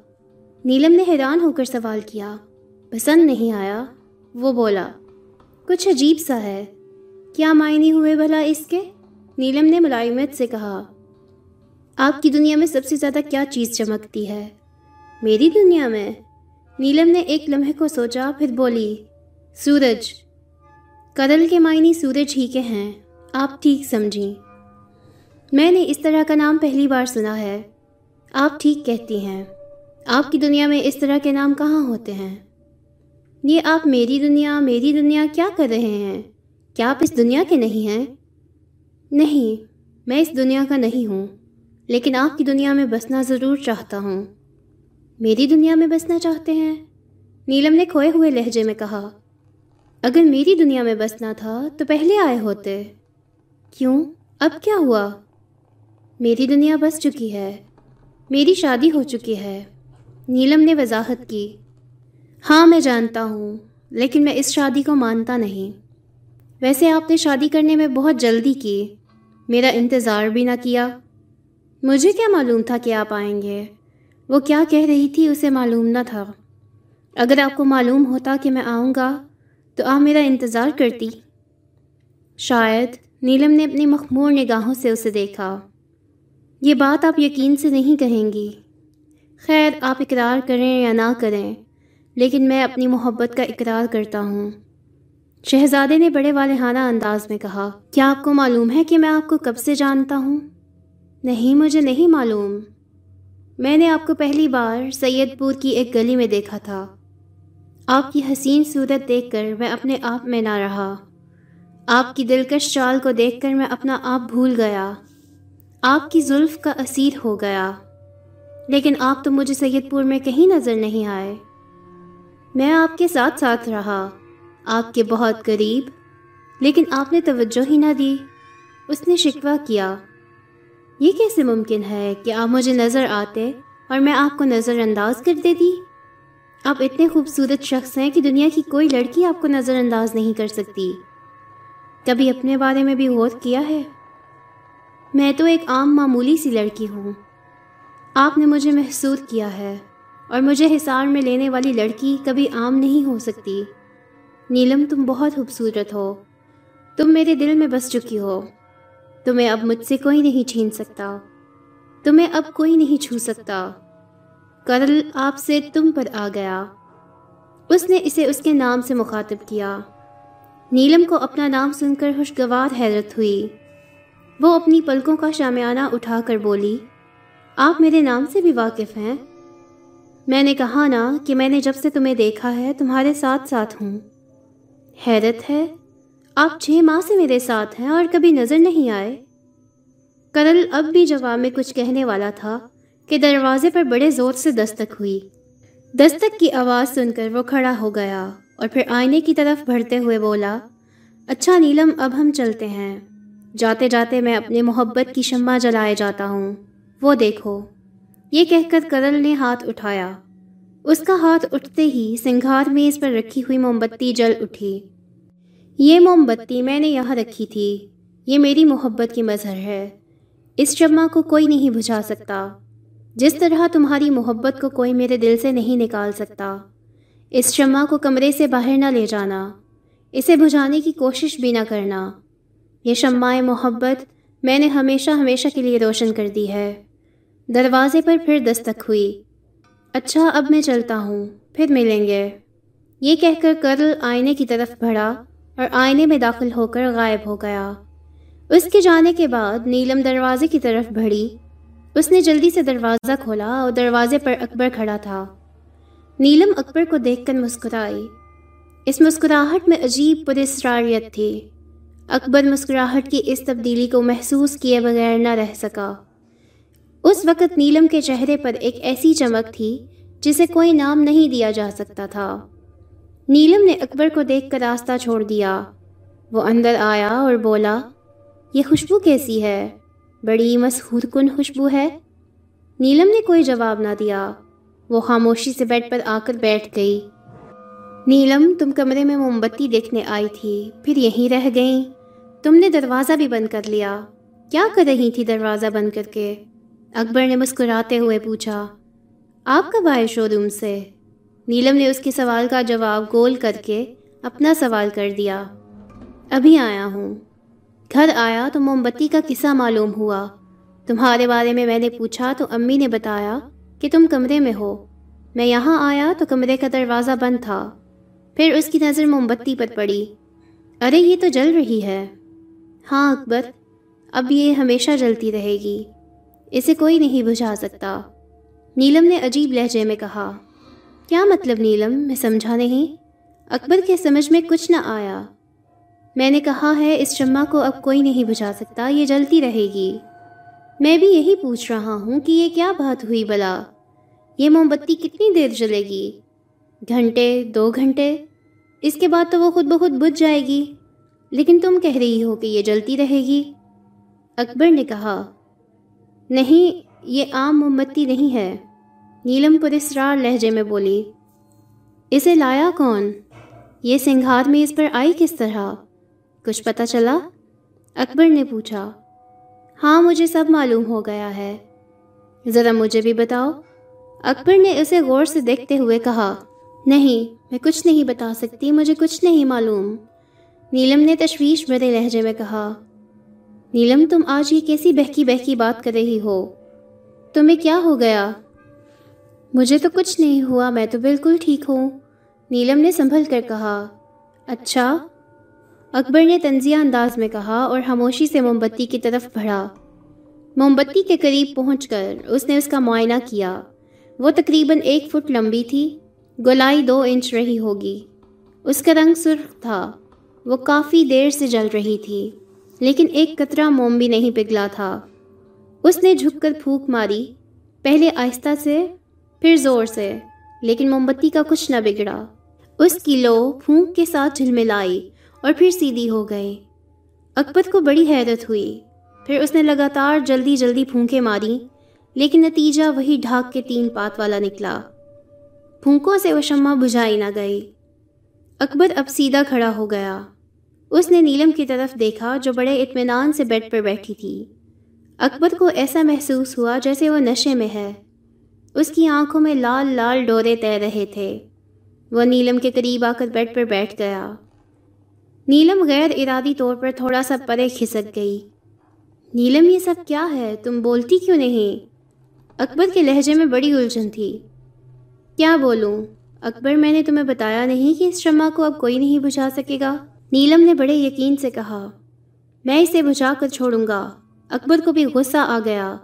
A: نیلم نے حیران ہو کر سوال کیا۔ پسند نہیں آیا؟ وہ بولا، کچھ عجیب سا ہے۔ کیا معنی ہوئے بھلا اس کے؟ نیلم نے ملائمت سے کہا، آپ کی دنیا میں سب سے زیادہ کیا چیز چمکتی ہے؟ میری دنیا میں؟ نیلم نے ایک لمحے کو سوچا، پھر بولی، سورج. قدل کے معنی سورج ہی کے ہیں. آپ ٹھیک سمجھیں. میں نے اس طرح کا نام پہلی بار سنا ہے۔ آپ ٹھیک کہتی ہیں۔ آپ کی دنیا میں اس طرح کے نام کہاں ہوتے ہیں؟ یہ آپ میری دنیا میری دنیا کیا کر رہے ہیں؟ کیا آپ اس دنیا کے نہیں ہیں؟ نہیں، میں اس دنیا کا نہیں ہوں، لیکن آپ کی دنیا میں بسنا ضرور چاہتا ہوں۔ میری دنیا میں بسنا چاہتے ہیں؟ نیلم نے کھوئے ہوئے لہجے میں کہا، اگر میری دنیا میں بسنا تھا تو پہلے آئے ہوتے۔ کیوں؟ اب کیا ہوا؟ میری دنیا بس چکی ہے، میری شادی ہو چکی ہے۔ نیلم نے وضاحت کی ہاں میں جانتا ہوں، لیکن میں اس شادی کو مانتا نہیں۔ ویسے آپ نے شادی کرنے میں بہت جلدی کی۔ میرا انتظار بھی نہ کیا۔ مجھے کیا معلوم تھا کہ آپ آئیں گے۔ وہ کیا کہہ رہی تھی اسے معلوم نہ تھا۔ اگر آپ کو معلوم ہوتا کہ میں آؤں گا، تو آپ میرا انتظار کرتی۔ شاید نیلم نے اپنی مخمور نگاہوں سے اسے دیکھا۔ یہ بات آپ یقین سے نہیں کہیں گی۔ خیر، آپ اقرار کریں یا نہ کریں، لیکن میں اپنی محبت کا اقرار کرتا ہوں۔ شہزادے نے بڑے والہانہ انداز میں کہا، کیا آپ کو معلوم ہے کہ میں آپ کو کب سے جانتا ہوں؟ نہیں، مجھے نہیں معلوم۔ میں نے آپ کو پہلی بار سید پور کی ایک گلی میں دیکھا تھا۔ آپ کی حسین صورت دیکھ کر میں اپنے آپ میں نہ رہا۔ آپ کی دلکش چال کو دیکھ کر میں اپنا آپ بھول گیا۔ آپ کی زلف کا اسیر ہو گیا۔ لیکن آپ تو مجھے سید پور میں کہیں نظر نہیں آئے۔ میں آپ کے ساتھ ساتھ رہا۔ آپ کے بہت قریب، لیکن آپ نے توجہ ہی نہ دی۔ اس نے شکوہ کیا۔ یہ کیسے ممکن ہے کہ آپ مجھے نظر آتے اور میں آپ کو نظر انداز کر دیتی آپ اتنے خوبصورت شخص ہیں کہ دنیا کی کوئی لڑکی آپ کو نظر انداز نہیں کر سکتی۔ کبھی اپنے بارے میں بھی غور کیا ہے؟ میں تو ایک عام معمولی سی لڑکی ہوں۔ آپ نے مجھے محسوس کیا ہے اور مجھے حصار میں لینے والی لڑکی کبھی عام نہیں ہو سکتی۔ نیلم تم بہت خوبصورت ہو۔ تم میرے دل میں بس چکی ہو۔ تمہیں اب مجھ سے کوئی نہیں چھین سکتا۔ تمہیں اب کوئی نہیں چھو سکتا۔ کرل آپ سے تم پر آ گیا۔ اس نے اسے اس کے نام سے مخاطب کیا۔ نیلم کو اپنا نام سن کر خوشگوار حیرت ہوئی۔ وہ اپنی پلکوں کا شامیانہ اٹھا کر بولی، آپ میرے نام سے بھی واقف ہیں؟ میں نے کہا نا کہ میں نے جب سے تمہیں دیکھا ہے، تمہارے ساتھ ساتھ ہوں۔ حیرت ہے، آپ چھ ماہ سے میرے ساتھ ہیں اور کبھی نظر نہیں آئے۔ کرل اب بھی جواب میں کچھ کہنے والا تھا کہ دروازے پر بڑے زور سے دستک ہوئی۔ دستک کی آواز سن کر وہ کھڑا ہو گیا اور پھر آئینے کی طرف بڑھتے ہوئے بولا اچھا نیلم، اب ہم چلتے ہیں۔ جاتے جاتے میں اپنے محبت کی شمع جلائے جاتا ہوں۔ وہ دیکھو۔ یہ کہہ کر کرل نے ہاتھ اٹھایا۔ اس کا ہاتھ اٹھتے ہی سنگھار میز پر رکھی ہوئی موم بتی جل اٹھی۔ یہ موم بتی میں نے یہاں رکھی تھی۔ یہ میری محبت کی مظہر ہے۔ اس شمع کو کوئی نہیں بجھا سکتا۔ جس طرح تمہاری محبت کو کوئی میرے دل سے نہیں نکال سکتا۔ اس شمع کو کمرے سے باہر نہ لے جانا۔ اسے بجھانے کی کوشش بھی نہ کرنا۔ یہ شمع محبت میں نے ہمیشہ ہمیشہ کے لیے روشن کر دی ہے۔ دروازے پر پھر دستک ہوئی۔ اچھا اب میں چلتا ہوں، پھر ملیں گے۔ یہ کہہ کر کرل آئینے کی طرف بڑھا اور آئینے میں داخل ہو کر غائب ہو گیا۔ اس کے جانے کے بعد نیلم دروازے کی طرف بڑھی۔ اس نے جلدی سے دروازہ کھولا اور دروازے پر اکبر کھڑا تھا۔ نیلم اکبر کو دیکھ کر مسکرائی۔ اس مسکراہٹ میں عجیب پرسراریت تھی۔ اکبر مسکراہٹ کی اس تبدیلی کو محسوس کیے بغیر نہ رہ سکا۔ اس وقت نیلم کے چہرے پر ایک ایسی چمک تھی جسے کوئی نام نہیں دیا جا سکتا تھا۔ نیلم نے اکبر کو دیکھ کر راستہ چھوڑ دیا۔ وہ اندر آیا اور بولا، یہ خوشبو کیسی ہے؟ بڑی مسحور کن خوشبو ہے۔ نیلم نے کوئی جواب نہ دیا۔ وہ خاموشی سے بیڈ پر آ کر بیٹھ گئی۔ نیلم، تم کمرے میں موم بتی دیکھنے آئی تھی، پھر یہیں رہ گئیں۔ تم نے دروازہ بھی بند کر لیا۔ کیا کر رہی تھی دروازہ بند کر کے؟ اکبر نے مسکراتے ہوئے پوچھا، آپ کب آئے شو روم سے؟ نیلم نے اس کے سوال کا جواب گول کر کے اپنا سوال کر دیا۔ ابھی آیا ہوں۔ گھر آیا تو موم بتی کا قصہ معلوم ہوا۔ تمہارے بارے میں میں نے پوچھا تو امی نے بتایا کہ تم کمرے میں ہو۔ میں یہاں آیا تو کمرے کا دروازہ بند تھا۔ پھر اس کی نظر موم بتی پر پڑی۔ ارے، یہ تو جل رہی ہے۔ ہاں اکبر، اب یہ ہمیشہ جلتی رہے گی۔ اسے کوئی نہیں بجھا سکتا۔ نیلم نے عجیب لہجے میں کہا، کیا مطلب نیلم؟ میں سمجھا نہیں۔ اکبر کے سمجھ میں کچھ نہ آیا۔ میں نے کہا ہے، اس شمع کو اب کوئی نہیں بجھا سکتا، یہ جلتی رہے گی۔ میں بھی یہی پوچھ رہا ہوں کہ یہ کیا بات ہوئی بلا؟ یہ موم بتی کتنی دیر جلے گی؟ گھنٹے، دو گھنٹے؟ اس کے بعد تو وہ خود بخود بجھ جائے گی۔ لیکن تم کہہ رہی ہو کہ یہ جلتی رہے گی۔ اکبر نے کہا نہیں، یہ عام موم بتی نہیں ہے۔ نیلم پر اسرار لہجے میں بولی، اسے لایا کون؟ یہ سنگھار میں اس پر آئی کس طرح؟ کچھ پتہ چلا؟ اکبر نے پوچھا ہاں مجھے سب معلوم ہو گیا ہے۔ ذرا مجھے بھی بتاؤ۔ اکبر نے اسے غور سے دیکھتے ہوئے کہا، نہیں، میں کچھ نہیں بتا سکتی، مجھے کچھ نہیں معلوم۔ نیلم نے تشویش بھرے لہجے میں کہا نیلم، تم آج یہ کیسی بہکی بہکی بات کر رہی ہو؟ تمہیں کیا ہو گیا؟ مجھے تو کچھ نہیں ہوا، میں تو بالکل ٹھیک ہوں، نیلم نے سنبھل کر کہا۔ اچھا؟ اکبر نے تنزیہ انداز میں کہا اور خاموشی سے موم بتی کی طرف بڑھا۔ موم بتی کے قریب پہنچ کر اس نے اس کا معائنہ کیا۔ وہ تقریباً ایک فٹ لمبی تھی گولائی دو انچ رہی ہوگی۔ اس کا رنگ سرخ تھا، وہ کافی دیر سے جل رہی تھی۔ لیکن ایک قطرہ موم بھی نہیں پگھلا تھا۔ اس نے جھک کر پھونک ماری، پہلے آہستہ سے، پھر زور سے، لیکن موم بتی کا کچھ نہ بگڑا۔ اس کی لو پھونک کے ساتھ جھلملائی اور پھر سیدھی ہو گئی۔ اکبر کو بڑی حیرت ہوئی۔ پھر اس نے لگاتار جلدی جلدی پھونکے ماری، لیکن نتیجہ وہی ڈھاک کے تین پات والا نکلا۔ پھونکوں سے وہ شمع بجھائی نہ گئی۔ اکبر اب سیدھا کھڑا ہو گیا۔ اس نے نیلم کی طرف دیکھا جو بڑے اطمینان سے بیڈ پر بیٹھی تھی۔ اکبر کو ایسا محسوس ہوا جیسے وہ نشے میں ہے۔ اس کی آنکھوں میں لال لال ڈورے تیر رہے تھے۔ وہ نیلم کے قریب آ کر بیڈ پر بیٹھ گیا۔ نیلم غیر ارادی طور پر تھوڑا سا پرے کھسک گئی۔ نیلم، یہ سب کیا ہے؟ تم بولتی کیوں نہیں؟ اکبر کے لہجے میں بڑی الجھن تھی۔ کیا بولوں؟ اکبر، میں نے تمہیں بتایا نہیں کہ اس شمع کو اب کوئی نہیں بجھا سکے گا۔ نیلم نے بڑے یقین سے کہا، میں اسے بجھا کر چھوڑوں گا۔ اکبر کو بھی غصہ آ گیا۔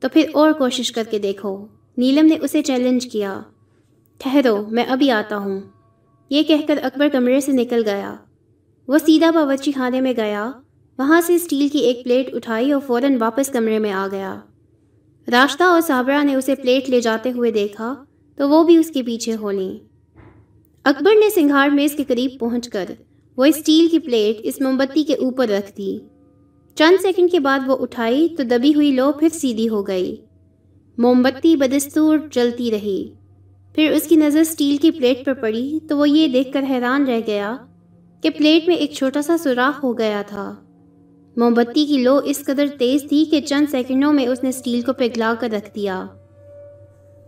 A: تو پھر اور کوشش کر کے دیکھو۔ نیلم نے اسے چیلنج کیا۔ ٹھہرو، میں ابھی آتا ہوں۔ یہ کہہ کر اکبر کمرے سے نکل گیا۔ وہ سیدھا باورچی خانے میں گیا۔ وہاں سے اسٹیل کی ایک پلیٹ اٹھائی اور فوراً واپس کمرے میں آ گیا۔ راشتہ اور صابرہ نے اسے پلیٹ لے جاتے ہوئے دیکھا تو وہ بھی اس کے پیچھے ہو لیں۔ اکبر نے سنگھار میز کے قریب پہنچ کر وہ اسٹیل کی پلیٹ اس موم بتی کے اوپر رکھ دی۔ چند سیکنڈ کے بعد وہ اٹھائی تو دبی ہوئی لو پھر سیدھی ہو گئی۔ موم بتی بدستور جلتی رہی۔ پھر اس کی نظر اسٹیل کی پلیٹ پر پڑی تو وہ یہ دیکھ کر حیران رہ گیا کہ پلیٹ میں ایک چھوٹا سا سوراخ ہو گیا تھا۔ موم بتی کی لو اس قدر تیز تھی کہ چند سیکنڈوں میں اس نے اسٹیل کو پگھلا کر رکھ دیا۔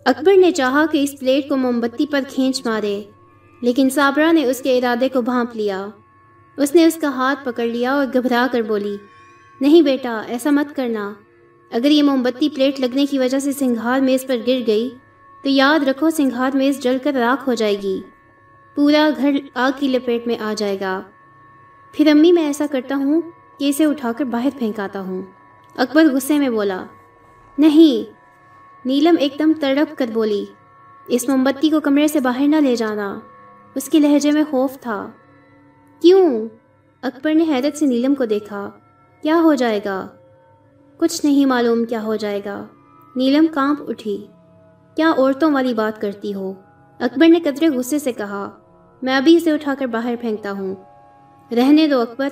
A: اکبر نے چاہا کہ اس پلیٹ کو موم بتی پر کھینچ مارے۔ لیکن صابرہ نے اس کے ارادے کو بھانپ لیا۔ اس نے اس کا ہاتھ پکڑ لیا اور گھبرا کر بولی، نہیں بیٹا، ایسا مت کرنا۔ اگر یہ موم بتی پلیٹ لگنے کی وجہ سے سنگھار میز پر گر گئی، تو یاد رکھو سنگھار میز جل کر راکھ ہو جائے گی۔ پورا گھر آگ کی لپیٹ میں آ جائے گا۔ پھر امی، میں ایسا کرتا ہوں کہ اسے اٹھا کر باہر پھینکاتا ہوں۔ اکبر غصے میں بولا، نہیں۔ نیلم ایک دم تڑپ کر بولی، اس موم بتی کو کمرے سے باہر نہ لے جانا۔ اس کے لہجے میں خوف تھا۔ کیوں؟ اکبر نے حیرت سے نیلم کو دیکھا۔ کیا ہو جائے گا؟ کچھ نہیں معلوم کیا ہو جائے گا۔ نیلم کانپ اٹھی۔ کیا عورتوں والی بات کرتی ہو؟ اکبر نے قدرے غصے سے کہا، میں ابھی اسے اٹھا کر باہر پھینکتا ہوں۔ رہنے دو اکبر۔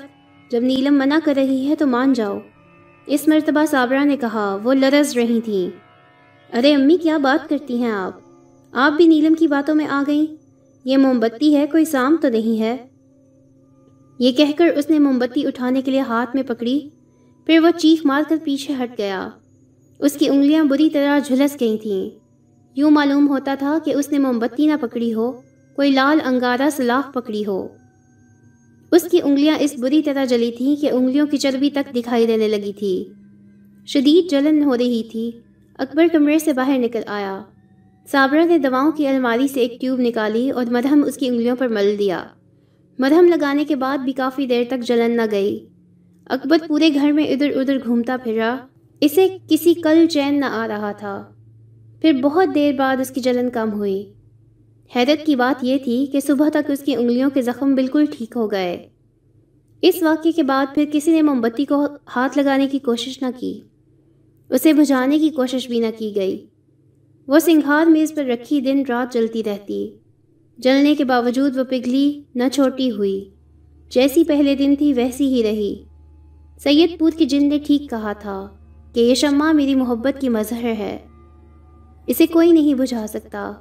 A: جب نیلم منع کر رہی ہے تو مان جاؤ۔ اس مرتبہ صابرہ نے کہا، وہ لرز رہی تھیں۔ ارے امی، کیا بات کرتی ہیں آپ؟ آپ بھی نیلم کی باتوں میں آ گئیں۔ یہ موم بتی ہے، کوئی سام تو نہیں ہے۔ یہ کہہ کر اس نے موم بتی اٹھانے کے لیے ہاتھ میں پکڑی، پھر وہ چیخ مار کر پیچھے ہٹ گیا۔ اس کی انگلیاں بری طرح جھلس گئی تھیں۔ یوں معلوم ہوتا تھا کہ اس نے موم بتی نہ پکڑی ہو، کوئی لال انگارہ سلاخ پکڑی ہو۔ اس کی انگلیاں اس بری طرح جلی تھیں کہ انگلیوں کی چربی تک دکھائی دینے لگی تھی۔ شدید جلن ہو رہی تھی۔ اکبر کمرے سے باہر نکل آیا۔ صابرہ نے دواؤں کی الماری سے ایک ٹیوب نکالی اور مرہم اس کی انگلیوں پر مل دیا۔ مرہم لگانے کے بعد بھی کافی دیر تک جلن نہ گئی۔ اکبر پورے گھر میں ادھر ادھر گھومتا پھرا۔ اسے کسی کل چین نہ آ رہا تھا۔ پھر بہت دیر بعد اس کی جلن کم ہوئی۔ حیرت کی بات یہ تھی کہ صبح تک اس کی انگلیوں کے زخم بالکل ٹھیک ہو گئے۔ اس واقعے کے بعد پھر کسی نے موم بتی کو ہاتھ لگانے کی کوشش نہ کی۔ اسے بجھانے کی کوشش بھی نہ کی گئی۔ وہ سنگھار میز پر رکھی دن رات جلتی رہتی۔ جلنے کے باوجود وہ پگھلی نہ چھوٹی ہوئی۔ جیسی پہلے دن تھی ویسی ہی رہی۔ سید پور کی جن نے ٹھیک کہا تھا کہ یہ شمع میری محبت کی مظہر ہے۔ اسے کوئی نہیں بجھا سکتا۔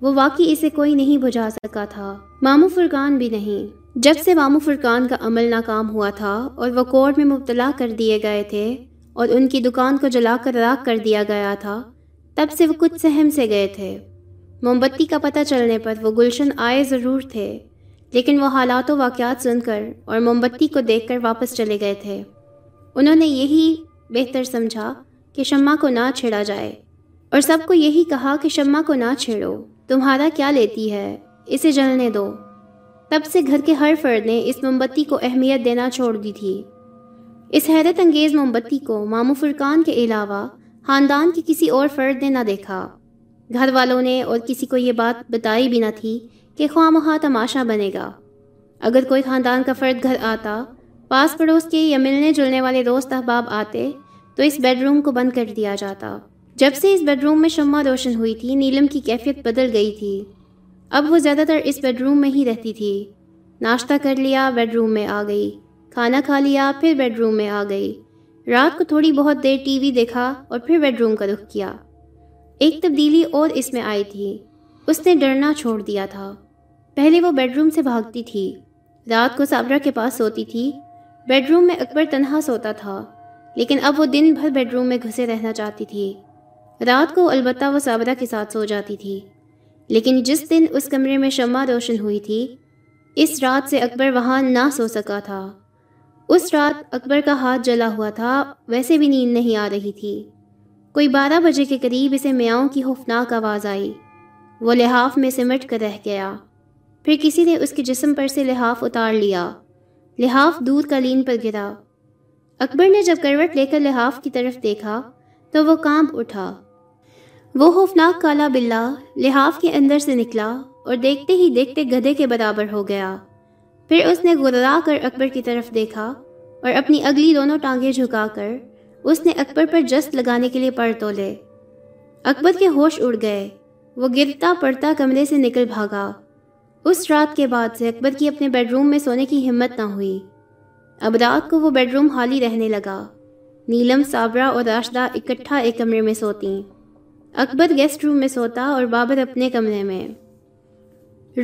A: وہ واقعی اسے کوئی نہیں بجھا سکا تھا۔ مامو فرقان بھی نہیں۔ جب سے مامو فرقان کا عمل ناکام ہوا تھا اور وہ کورٹ میں مبتلا کر دیے گئے تھے اور ان کی دکان کو جلا کر راک کر دیا گیا تھا تب سے وہ کچھ سہم سے گئے تھے۔ موم بتی کا پتہ چلنے پر وہ گلشن آئے ضرور تھے، لیکن وہ حالات و واقعات سن کر اور موم بتی کو دیکھ کر واپس چلے گئے تھے۔ انہوں نے یہی بہتر سمجھا کہ شمع کو نہ چھیڑا جائے۔ اور سب کو یہی کہا کہ شمع کو نہ چھیڑو، تمہارا کیا لیتی ہے؟ اسے جلنے دو۔ تب سے گھر کے ہر فرد نے اس موم بتی کو اہمیت دینا چھوڑ دی تھی۔ اس حیرت انگیز موم بتی کو مامو فرقان کے علاوہ خاندان کے کسی اور فرد نے نہ دیکھا۔ گھر والوں نے اور کسی کو یہ بات بتائی بھی نہ تھی کہ خواہ مخواہ تماشا بنے گا۔ اگر کوئی خاندان کا فرد گھر آتا، پاس پڑوس کے یا ملنے جلنے والے دوست احباب آتے، تو اس بیڈ روم کو بند کر دیا جاتا۔ جب سے اس بیڈ روم میں شمع روشن ہوئی تھی، نیلم کی کیفیت بدل گئی تھی۔ اب وہ زیادہ تر اس بیڈ روم میں ہی رہتی تھی۔ ناشتہ کر لیا، بیڈ روم میں آ گئی۔ کھانا کھا لیا، پھر بیڈ روم میں آ گئی۔ رات کو تھوڑی بہت دیر ٹی وی دیکھا اور پھر بیڈ روم کا رخ کیا۔ ایک تبدیلی اور اس میں آئی تھی۔ اس نے ڈرنا چھوڑ دیا تھا۔ پہلے وہ بیڈ روم سے بھاگتی تھی۔ رات کو صابرہ کے پاس سوتی تھی۔ بیڈ روم میں اکبر تنہا سوتا تھا۔ لیکن اب وہ دن بھر بیڈ روم میں گھسے رہنا چاہتی تھی۔ رات کو البتہ وہ صابرہ کے ساتھ سو جاتی تھی۔ لیکن جس دن اس کمرے میں شمع روشن ہوئی تھی، اس رات سے اکبر وہاں نہ سو سکا تھا۔ اس رات اکبر کا ہاتھ جلا ہوا تھا، ویسے بھی نیند نہیں آ رہی تھی۔ کوئی بارہ بجے کے قریب اسے میاؤں کی خوفناک آواز آئی۔ وہ لحاف میں سمٹ کر رہ گیا۔ پھر کسی نے اس کے جسم پر سے لحاف اتار لیا۔ لحاف دودھ کا لین پر گرا۔ اکبر نے جب کروٹ لے کر لحاف کی طرف دیکھا، تو وہ کانپ اٹھا۔ وہ خوفناک کالا بلا لحاف کے اندر سے نکلا اور دیکھتے ہی دیکھتے گدھے کے برابر ہو گیا۔ پھر اس نے گرا کر اکبر کی طرف دیکھا اور اپنی اگلی دونوں ٹانگیں جھکا کر اس نے اکبر پر جست لگانے کے لیے پڑ تولے۔ اکبر کے ہوش اڑ گئے۔ وہ گرتا پڑتا کمرے سے نکل بھاگا۔ اس رات کے بعد سے اکبر کی اپنے بیڈ روم میں سونے کی ہمت نہ ہوئی۔ اب رات کو وہ بیڈ روم خالی رہنے لگا۔ نیلم، صابرہ اور راشدہ اکٹھا ایک کمرے میں سوتیں۔ اکبر گیسٹ روم میں سوتا اور بابر اپنے کمرے میں۔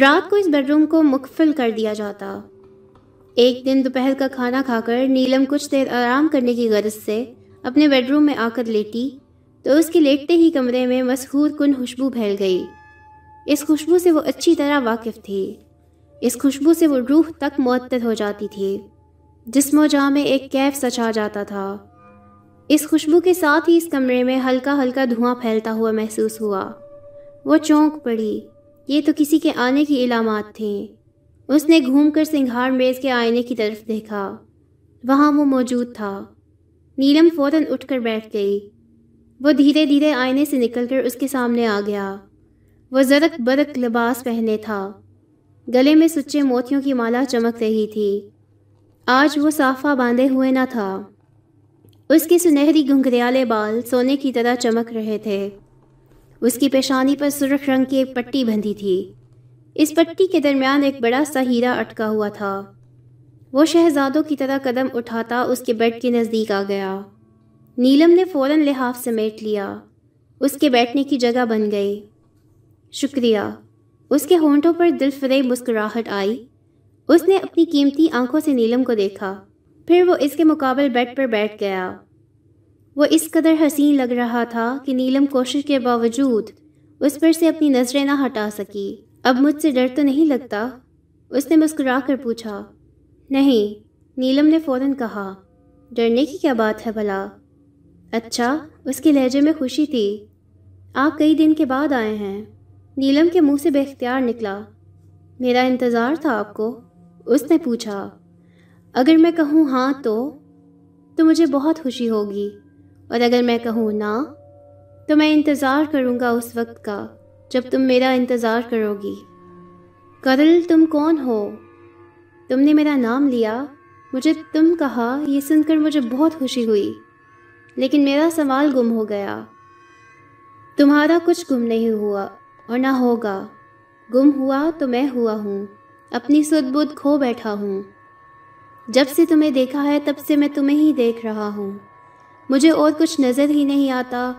A: رات کو اس بیڈ روم کو مکفل کر دیا جاتا۔ ایک دن دوپہر کا کھانا کھا کر نیلم کچھ دیر آرام کرنے کی غرض سے اپنے بیڈ روم میں آ کر لیٹی، تو اس کے لیٹتے ہی کمرے میں مسحور کن خوشبو پھیل گئی۔ اس خوشبو سے وہ اچھی طرح واقف تھی۔ اس خوشبو سے وہ روح تک معطر ہو جاتی تھی، جسم و جاں میں ایک کیف سچا جاتا تھا۔ اس خوشبو کے ساتھ ہی اس کمرے میں ہلکا ہلکا دھواں پھیلتا ہوا محسوس ہوا۔ وہ چونک پڑی۔ یہ تو کسی کے آنے کی علامات تھیں۔ اس نے گھوم کر سنگھار میز کے آئینے کی طرف دیکھا۔ وہاں وہ موجود تھا۔ نیلم فوراً اٹھ کر بیٹھ گئی۔ وہ دھیرے دھیرے آئینے سے نکل کر اس کے سامنے آ گیا۔ وہ زرک برک لباس پہنے تھا۔ گلے میں سچے موتیوں کی مالا چمک رہی تھی۔ آج وہ صافہ باندھے ہوئے نہ تھا۔ اس کے سنہری گھنگریالے بال سونے کی طرح چمک رہے تھے۔ اس کی پیشانی پر سرخ رنگ کی ایک پٹی بندھی تھی۔ اس پٹی کے درمیان ایک بڑا سا ہیرا اٹکا ہوا تھا۔ وہ شہزادوں کی طرح قدم اٹھاتا اس کے بیڈ کے نزدیک آ گیا۔ نیلم نے فوراً لحاف سمیٹ لیا۔ اس کے بیٹھنے کی جگہ بن گئی۔ شکریہ۔ اس کے ہونٹوں پر دل فریب مسکراہٹ آئی۔ اس نے اپنی قیمتی آنکھوں سے نیلم کو دیکھا۔ پھر وہ اس کے مقابل بیڈ پر بیٹھ گیا۔ وہ اس قدر حسین لگ رہا تھا کہ نیلم کوشش کے باوجود اس پر سے اپنی نظریں نہ ہٹا سکی۔ اب مجھ سے ڈر تو نہیں لگتا؟ اس نے مسکرا کر پوچھا۔ نہیں، نیلم نے فوراً کہا۔ ڈرنے کی کیا بات ہے بھلا؟ اچھا اس کے لہجے میں خوشی تھی۔ آپ کئی دن کے بعد آئے ہیں۔ نیلم کے منہ سے بے اختیار نکلا۔ میرا انتظار تھا آپ کو۔ اس نے پوچھا۔ اگر میں کہوں ہاں تو؟ تو مجھے بہت خوشی ہوگی۔ اور اگر میں کہوں نہ تو میں انتظار کروں گا اس وقت کا جب تم میرا انتظار کرو گی۔ کرل تم کون ہو؟ تم نے میرا نام لیا۔ مجھے تم کہا، یہ سن کر مجھے بہت خوشی ہوئی۔ لیکن میرا سوال گم ہو گیا۔ تمہارا کچھ گم نہیں ہوا اور نہ ہوگا۔ گم ہوا تو میں ہوا ہوں، اپنی سد بدھ کھو بیٹھا ہوں۔ جب سے تمہیں دیکھا ہے، تب سے میں تمہیں ہی دیکھ رہا ہوں۔ مجھے اور کچھ نظر ہی نہیں آتا۔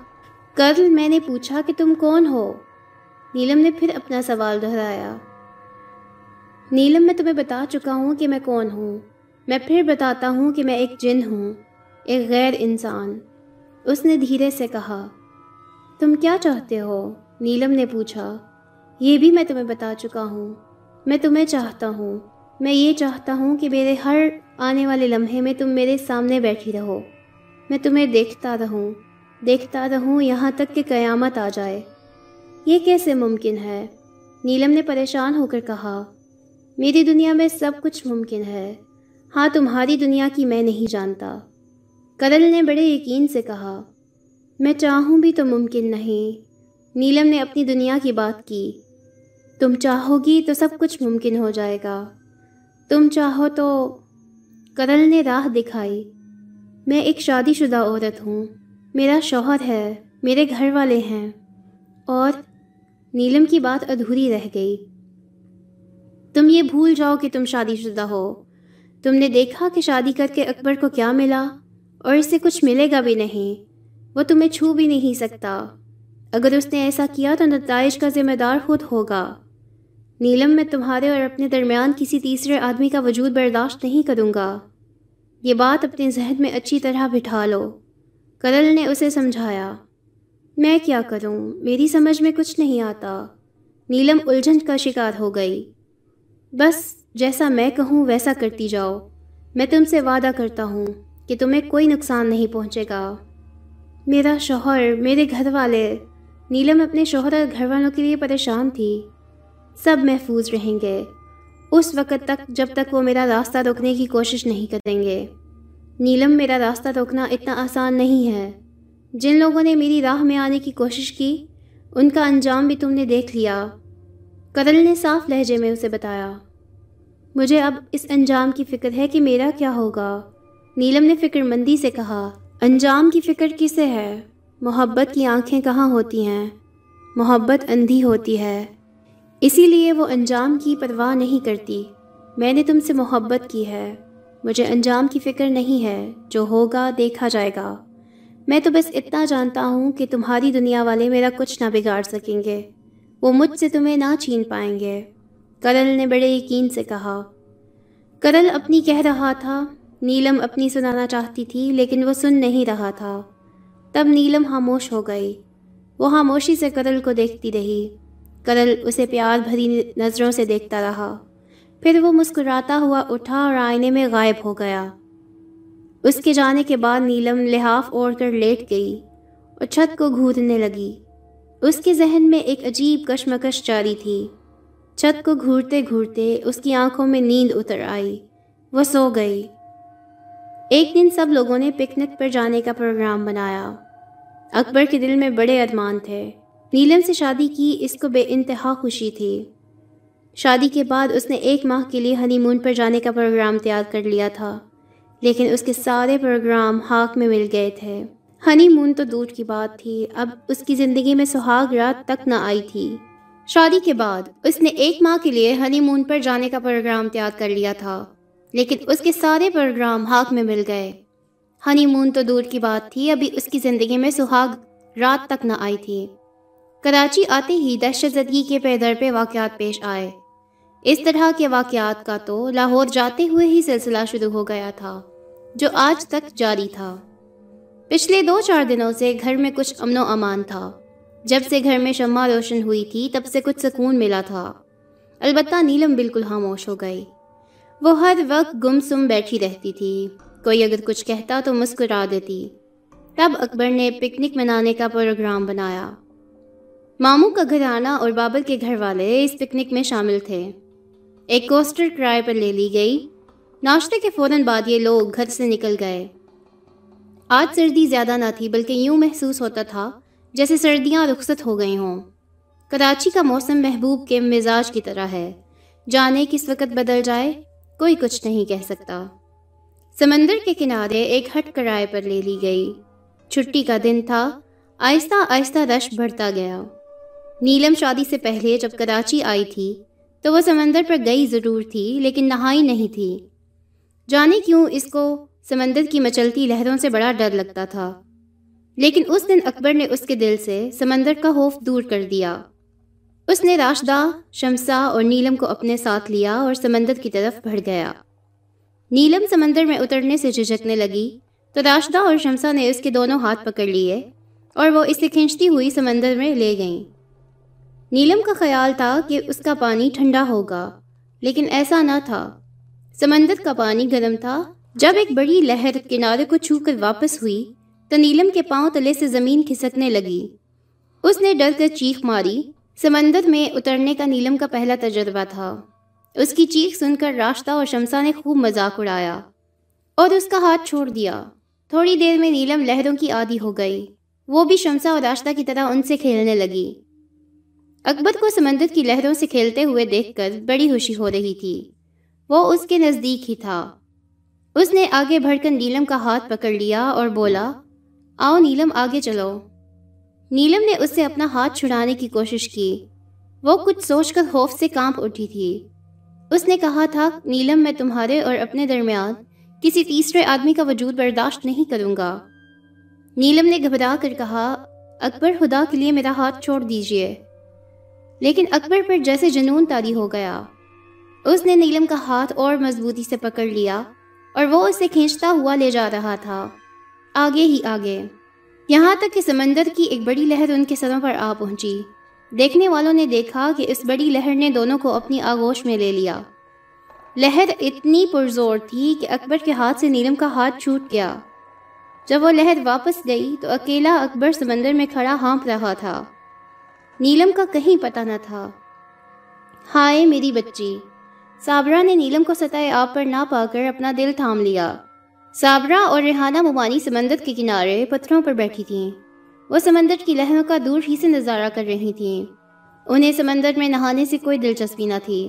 A: کل میں نے پوچھا کہ تم کون ہو؟ نیلم نے پھر اپنا سوال دہرایا۔ نیلم، میں تمہیں بتا چکا ہوں کہ میں کون ہوں۔ میں پھر بتاتا ہوں کہ میں ایک جن ہوں، ایک غیر انسان۔ اس نے دھیرے سے کہا، تم کیا چاہتے ہو؟ نیلم نے پوچھا، یہ بھی میں تمہیں بتا چکا ہوں۔ میں تمہیں چاہتا ہوں۔ میں یہ چاہتا ہوں کہ میرے ہر آنے والے لمحے میں تم میرے سامنے بیٹھی رہو۔ میں تمہیں دیکھتا رہوں دیکھتا رہوں یہاں تک کہ قیامت آ جائے۔ یہ کیسے ممکن ہے؟ نیلم نے پریشان ہو کر کہا، میری دنیا میں سب کچھ ممکن ہے۔ ہاں تمہاری دنیا کی میں نہیں جانتا۔ کرل نے بڑے یقین سے کہا، میں چاہوں بھی تو ممکن نہیں۔ نیلم نے اپنی دنیا کی بات کی، تم چاہو گی تو سب کچھ ممکن ہو جائے گا۔ تم چاہو تو کرل نے راہ دکھائی۔ میں ایک شادی شدہ عورت ہوں۔ میرا شوہر ہے، میرے گھر والے ہیں۔ اور نیلم کی بات ادھوری رہ گئی۔ تم یہ بھول جاؤ کہ تم شادی شدہ ہو۔ تم نے دیکھا کہ شادی کر کے اکبر کو کیا ملا؟ اور اس سے کچھ ملے گا بھی نہیں۔ وہ تمہیں چھو بھی نہیں سکتا۔ اگر اس نے ایسا کیا تو نتائج کا ذمہ دار خود ہوگا۔ نیلم، میں تمہارے اور اپنے درمیان کسی تیسرے آدمی کا وجود برداشت نہیں کروں گا۔ یہ بات اپنے ذہن میں اچھی طرح بٹھا لو۔ کرل نے اسے سمجھایا۔ میں کیا کروں؟ میری سمجھ میں کچھ نہیں آتا۔ نیلم الجھن کا شکار ہو گئی۔ بس جیسا میں کہوں ویسا کرتی جاؤ۔ میں تم سے وعدہ کرتا ہوں کہ تمہیں کوئی نقصان نہیں پہنچے گا۔ میرا شوہر، میرے گھر والے۔ نیلم اپنے شوہر اور گھر والوں کے لیے پریشان تھی۔ سب محفوظ رہیں گے۔ اس وقت تک جب تک وہ میرا راستہ روکنے کی کوشش نہیں کریں گے۔ نیلم، میرا راستہ روکنا اتنا آسان نہیں ہے۔ جن لوگوں نے میری راہ میں آنے کی کوشش کی، ان کا انجام بھی تم نے دیکھ لیا۔ کرل نے صاف لہجے میں اسے بتایا۔ مجھے اب اس انجام کی فکر ہے کہ میرا کیا ہوگا۔ نیلم نے فکر مندی سے کہا، انجام کی فکر کسے ہے؟ محبت کی آنکھیں کہاں ہوتی ہیں؟ محبت اندھی ہوتی ہے۔ اسی لیے وہ انجام کی پرواہ نہیں کرتی۔ میں نے تم سے محبت کی ہے۔ مجھے انجام کی فکر نہیں ہے۔ جو ہوگا دیکھا جائے گا۔ میں تو بس اتنا جانتا ہوں کہ تمہاری دنیا والے میرا کچھ نہ بگاڑ سکیں گے۔ وہ مجھ سے تمہیں نہ چھین پائیں گے۔ کرل نے بڑے یقین سے کہا۔ کرل اپنی کہہ رہا تھا۔ نیلم اپنی سنانا چاہتی تھی، لیکن وہ سن نہیں رہا تھا۔ تب نیلم خاموش ہو گئی۔ وہ خاموشی سے کرل کو دیکھتی رہی۔ کرل اسے پیار بھری نظروں سے دیکھتا رہا۔ پھر وہ مسکراتا ہوا اٹھا اور آئینے میں غائب ہو گیا۔ اس کے جانے کے بعد نیلم لحاف اوڑھ کر لیٹ گئی اور چھت کو گھورنے لگی۔ اس کے ذہن میں ایک عجیب کشمکش جاری تھی۔ چھت کو گھورتے گھورتے اس کی آنکھوں میں نیند اتر آئی۔ وہ سو گئی۔ ایک دن سب لوگوں نے پکنک پر جانے کا پروگرام بنایا۔ اکبر کے دل میں بڑے ارمان تھے۔ نیلم سے شادی کی، اس کو بے انتہا خوشی تھی۔ شادی کے بعد اس نے ایک ماہ کے لیے ہنی مون پر جانے کا پروگرام تیار کر لیا تھا، لیکن اس کے سارے پروگرام ہاک میں مل گئے تھے۔ ہنی مون تو دور کی بات تھی، اب اس کی زندگی میں سہاگ رات تک نہ آئی تھی۔ شادی کے بعد اس نے ایک ماہ کے لیے ہنی مون پر جانے کا پروگرام تیار کر لیا تھا، لیکن اس کے سارے پروگرام ہاک میں مل گئے۔ ہنی مون تو دور کی بات تھی، ابھی اس کی زندگی میں سہاگ رات تک نہ آئی تھی۔ کراچی آتے ہی دہشت زدگی کے پیدر پہ واقعات پیش آئے۔ اس طرح کے واقعات کا تو لاہور جاتے ہوئے ہی سلسلہ شروع ہو گیا تھا، جو آج تک جاری تھا۔ پچھلے دو چار دنوں سے گھر میں کچھ امن و امان تھا۔ جب سے گھر میں شمع روشن ہوئی تھی، تب سے کچھ سکون ملا تھا۔ البتہ نیلم بالکل خاموش ہو گئی۔ وہ ہر وقت گم سم بیٹھی رہتی تھی۔ کوئی اگر کچھ کہتا تو مسکرا دیتی۔ تب اکبر نے پکنک منانے کا پروگرام بنایا۔ ماموں کا گھر آنا اور بابر کے گھر والے اس پکنک میں شامل تھے۔ ایک کوسٹر کرائے پر لے لی گئی۔ ناشتے کے فوراً بعد یہ لوگ گھر سے نکل گئے۔ آج سردی زیادہ نہ تھی، بلکہ یوں محسوس ہوتا تھا جیسے سردیاں رخصت ہو گئی ہوں۔ کراچی کا موسم محبوب کے مزاج کی طرح ہے۔ جانے کس وقت بدل جائے، کوئی کچھ نہیں کہہ سکتا۔ سمندر کے کنارے ایک ہٹ کرائے پر لے لی گئی۔ چھٹی کا دن تھا، آہستہ آہستہ رش بڑھتا گیا۔ نیلم شادی سے پہلے جب کراچی آئی تھی، تو وہ سمندر پر گئی ضرور تھی، لیکن نہائی نہیں تھی۔ جانے کیوں اس کو سمندر کی مچلتی لہروں سے بڑا ڈر لگتا تھا۔ لیکن اس دن اکبر نے اس کے دل سے سمندر کا خوف دور کر دیا۔ اس نے راشدہ شمسا اور نیلم کو اپنے ساتھ لیا اور سمندر کی طرف بڑھ گیا۔ نیلم سمندر میں اترنے سے جھجکنے لگی، تو راشدہ اور شمسا نے اس کے دونوں ہاتھ پکڑ لیے اور وہ اسے کھینچتی ہوئی سمندر میں لے گئیں۔ نیلم کا خیال تھا کہ اس کا پانی ٹھنڈا ہوگا، لیکن ایسا نہ تھا۔ سمندر کا پانی گرم تھا۔ جب ایک بڑی لہر کنارے کو چھو کر واپس ہوئی، تو نیلم کے پاؤں تلے سے زمین کھسکنے لگی۔ اس نے ڈر کر چیخ ماری، سمندر میں اترنے کا نیلم کا پہلا تجربہ تھا۔ اس کی چیخ سن کر راستہ اور شمسا نے خوب مذاق اڑایا اور اس کا ہاتھ چھوڑ دیا۔ تھوڑی دیر میں نیلم لہروں کی عادی ہو گئی۔ وہ بھی شمسا اور راستہ کی طرح ان سے کھیلنے لگی۔ اکبر کو سمندر کی لہروں سے کھیلتے ہوئے دیکھ کر بڑی خوشی ہو رہی تھی۔ وہ اس کے نزدیک ہی تھا۔ اس نے آگے بڑھ کر نیلم کا ہاتھ پکڑ لیا اور بولا، آؤ نیلم، آگے چلو۔ نیلم نے اس سے اپنا ہاتھ چھڑانے کی کوشش کی۔ وہ کچھ سوچ کر خوف سے کانپ اٹھی تھی۔ اس نے کہا تھا، نیلم، میں تمہارے اور اپنے درمیان کسی تیسرے آدمی کا وجود برداشت نہیں کروں گا نیلم نے گھبرا کر کہا، اکبر، خدا کے لیے میرا ہاتھ چھوڑ دیجیے۔ لیکن اکبر پر جیسے جنون تاری ہو گیا۔ اس نے نیلم کا ہاتھ اور مضبوطی سے پکڑ لیا اور وہ اسے کھینچتا ہوا لے جا رہا تھا۔ آگے ہی آگے۔ یہاں تک کہ سمندر کی ایک بڑی لہر ان کے سروں پر آ پہنچی۔ دیکھنے والوں نے دیکھا کہ اس بڑی لہر نے دونوں کو اپنی آگوش میں لے لیا۔ لہر اتنی پرزور تھی کہ اکبر کے ہاتھ سے نیلم کا ہاتھ چھوٹ گیا۔ جب وہ لہر واپس گئی تو اکیلا اکبر سمندر میں کھڑا ہانپ رہا تھا۔ نیلم کا کہیں پتہ نہ تھا۔ ہائے میری بچی، صابرہ نے نیلم کو سطح آپ پر نہ پا کر اپنا دل تھام لیا۔ صابرہ اور ریحانہ ممانی سمندر کے کنارے پتھروں پر بیٹھی تھیں۔ وہ سمندر کی لہروں کا دور ہی سے نظارہ کر رہی تھیں۔ انہیں سمندر میں نہانے سے کوئی دلچسپی نہ تھی۔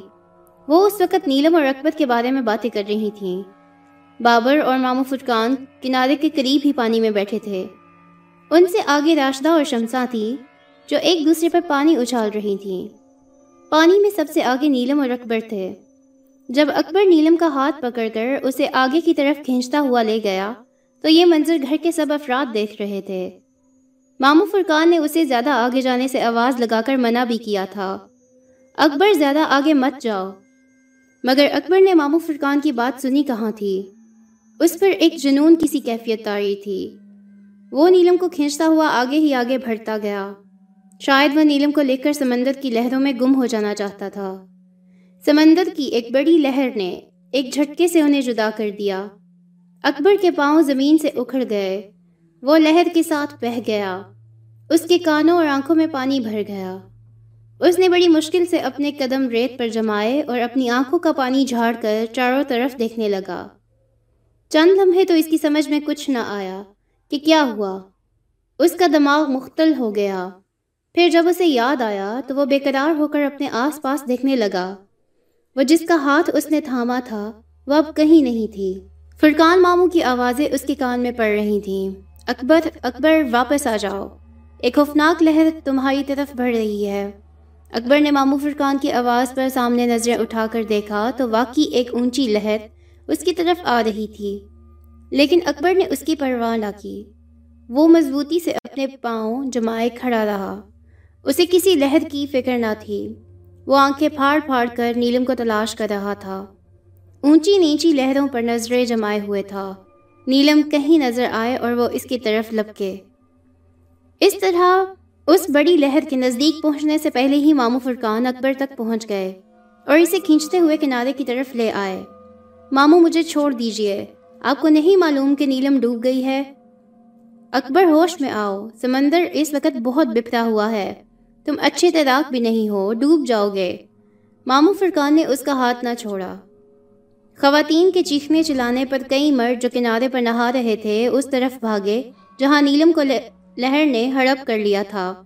A: وہ اس وقت نیلم اور رقبت کے بارے میں باتیں کر رہی تھیں۔ بابر اور مامو فرقان کنارے کے قریب ہی پانی میں بیٹھے تھے۔ ان سے آگے راشدہ اور شمسا تھی۔ جو ایک دوسرے پر پانی اچھال رہی تھیں پانی میں سب سے آگے نیلم اور اکبر تھے۔ جب اکبر نیلم کا ہاتھ پکڑ کر اسے آگے کی طرف کھینچتا ہوا لے گیا، تو یہ منظر گھر کے سب افراد دیکھ رہے تھے۔ مامو فرقان نے اسے زیادہ آگے جانے سے آواز لگا کر منع بھی کیا تھا۔ اکبر زیادہ آگے مت جاؤ۔ مگر اکبر نے مامو فرقان کی بات سنی کہاں تھی؟ اس پر ایک جنون کسی کیفیت تاری تھی۔ وہ نیلم کو کھینچتا ہوا آگے ہی آگے بڑھتا گیا۔ شاید وہ نیلم کو لے کر سمندر کی لہروں میں گم ہو جانا چاہتا تھا۔ سمندر کی ایک بڑی لہر نے ایک جھٹکے سے انہیں جدا کر دیا۔ اکبر کے پاؤں زمین سے اکھڑ گئے۔ وہ لہر کے ساتھ بہ گیا۔ اس کے کانوں اور آنکھوں میں پانی بھر گیا۔ اس نے بڑی مشکل سے اپنے قدم ریت پر جمائے اور اپنی آنکھوں کا پانی جھاڑ کر چاروں طرف دیکھنے لگا۔ چند لمحے تو اس کی سمجھ میں کچھ نہ آیا کہ کیا ہوا۔ اس کا دماغ مختل ہو گیا۔ پھر جب اسے یاد آیا تو وہ بے قرار ہو کر اپنے آس پاس دیکھنے لگا۔ وہ جس کا ہاتھ اس نے تھاما تھا، وہ اب کہیں نہیں تھی۔ فرقان ماموں کی آوازیں اس کے کان میں پڑ رہی تھیں۔ اکبر اکبر، واپس آ جاؤ۔ ایک خوفناک لہر تمہاری طرف بڑھ رہی ہے۔ اکبر نے مامو فرقان کی آواز پر سامنے نظریں اٹھا کر دیکھا تو واقعی ایک اونچی لہر اس کی طرف آ رہی تھی۔ لیکن اکبر نے اس کی پرواہ نہ کی۔ وہ مضبوطی سے اپنے پاؤں جمائے کھڑا رہا۔ اسے کسی لہر کی فکر نہ تھی۔ وہ آنکھیں پھاڑ پھاڑ کر نیلم کو تلاش کر رہا تھا۔ اونچی نیچی لہروں پر نظریں جمائے ہوئے تھا۔ نیلم کہیں نظر آئے اور وہ اس کی طرف لپکے۔ اس طرح اس بڑی لہر کے نزدیک پہنچنے سے پہلے ہی مامو فرقان اکبر تک پہنچ گئے اور اسے کھینچتے ہوئے کنارے کی طرف لے آئے۔ مامو مجھے چھوڑ دیجیے۔ آپ کو نہیں معلوم کہ نیلم ڈوب گئی ہے؟ اکبر ہوش میں آؤ۔ سمندر اس وقت بہت بپتا ہوا ہے۔ تم اچھے تیراک بھی نہیں ہو، ڈوب جاؤ گے۔ مامو فرقان نے اس کا ہاتھ نہ چھوڑا۔ خواتین کے چیخنے چلانے پر کئی مرد جو کنارے پر نہا رہے تھے، اس طرف بھاگے، جہاں نیلم کو لہر نے ہڑپ کر لیا تھا۔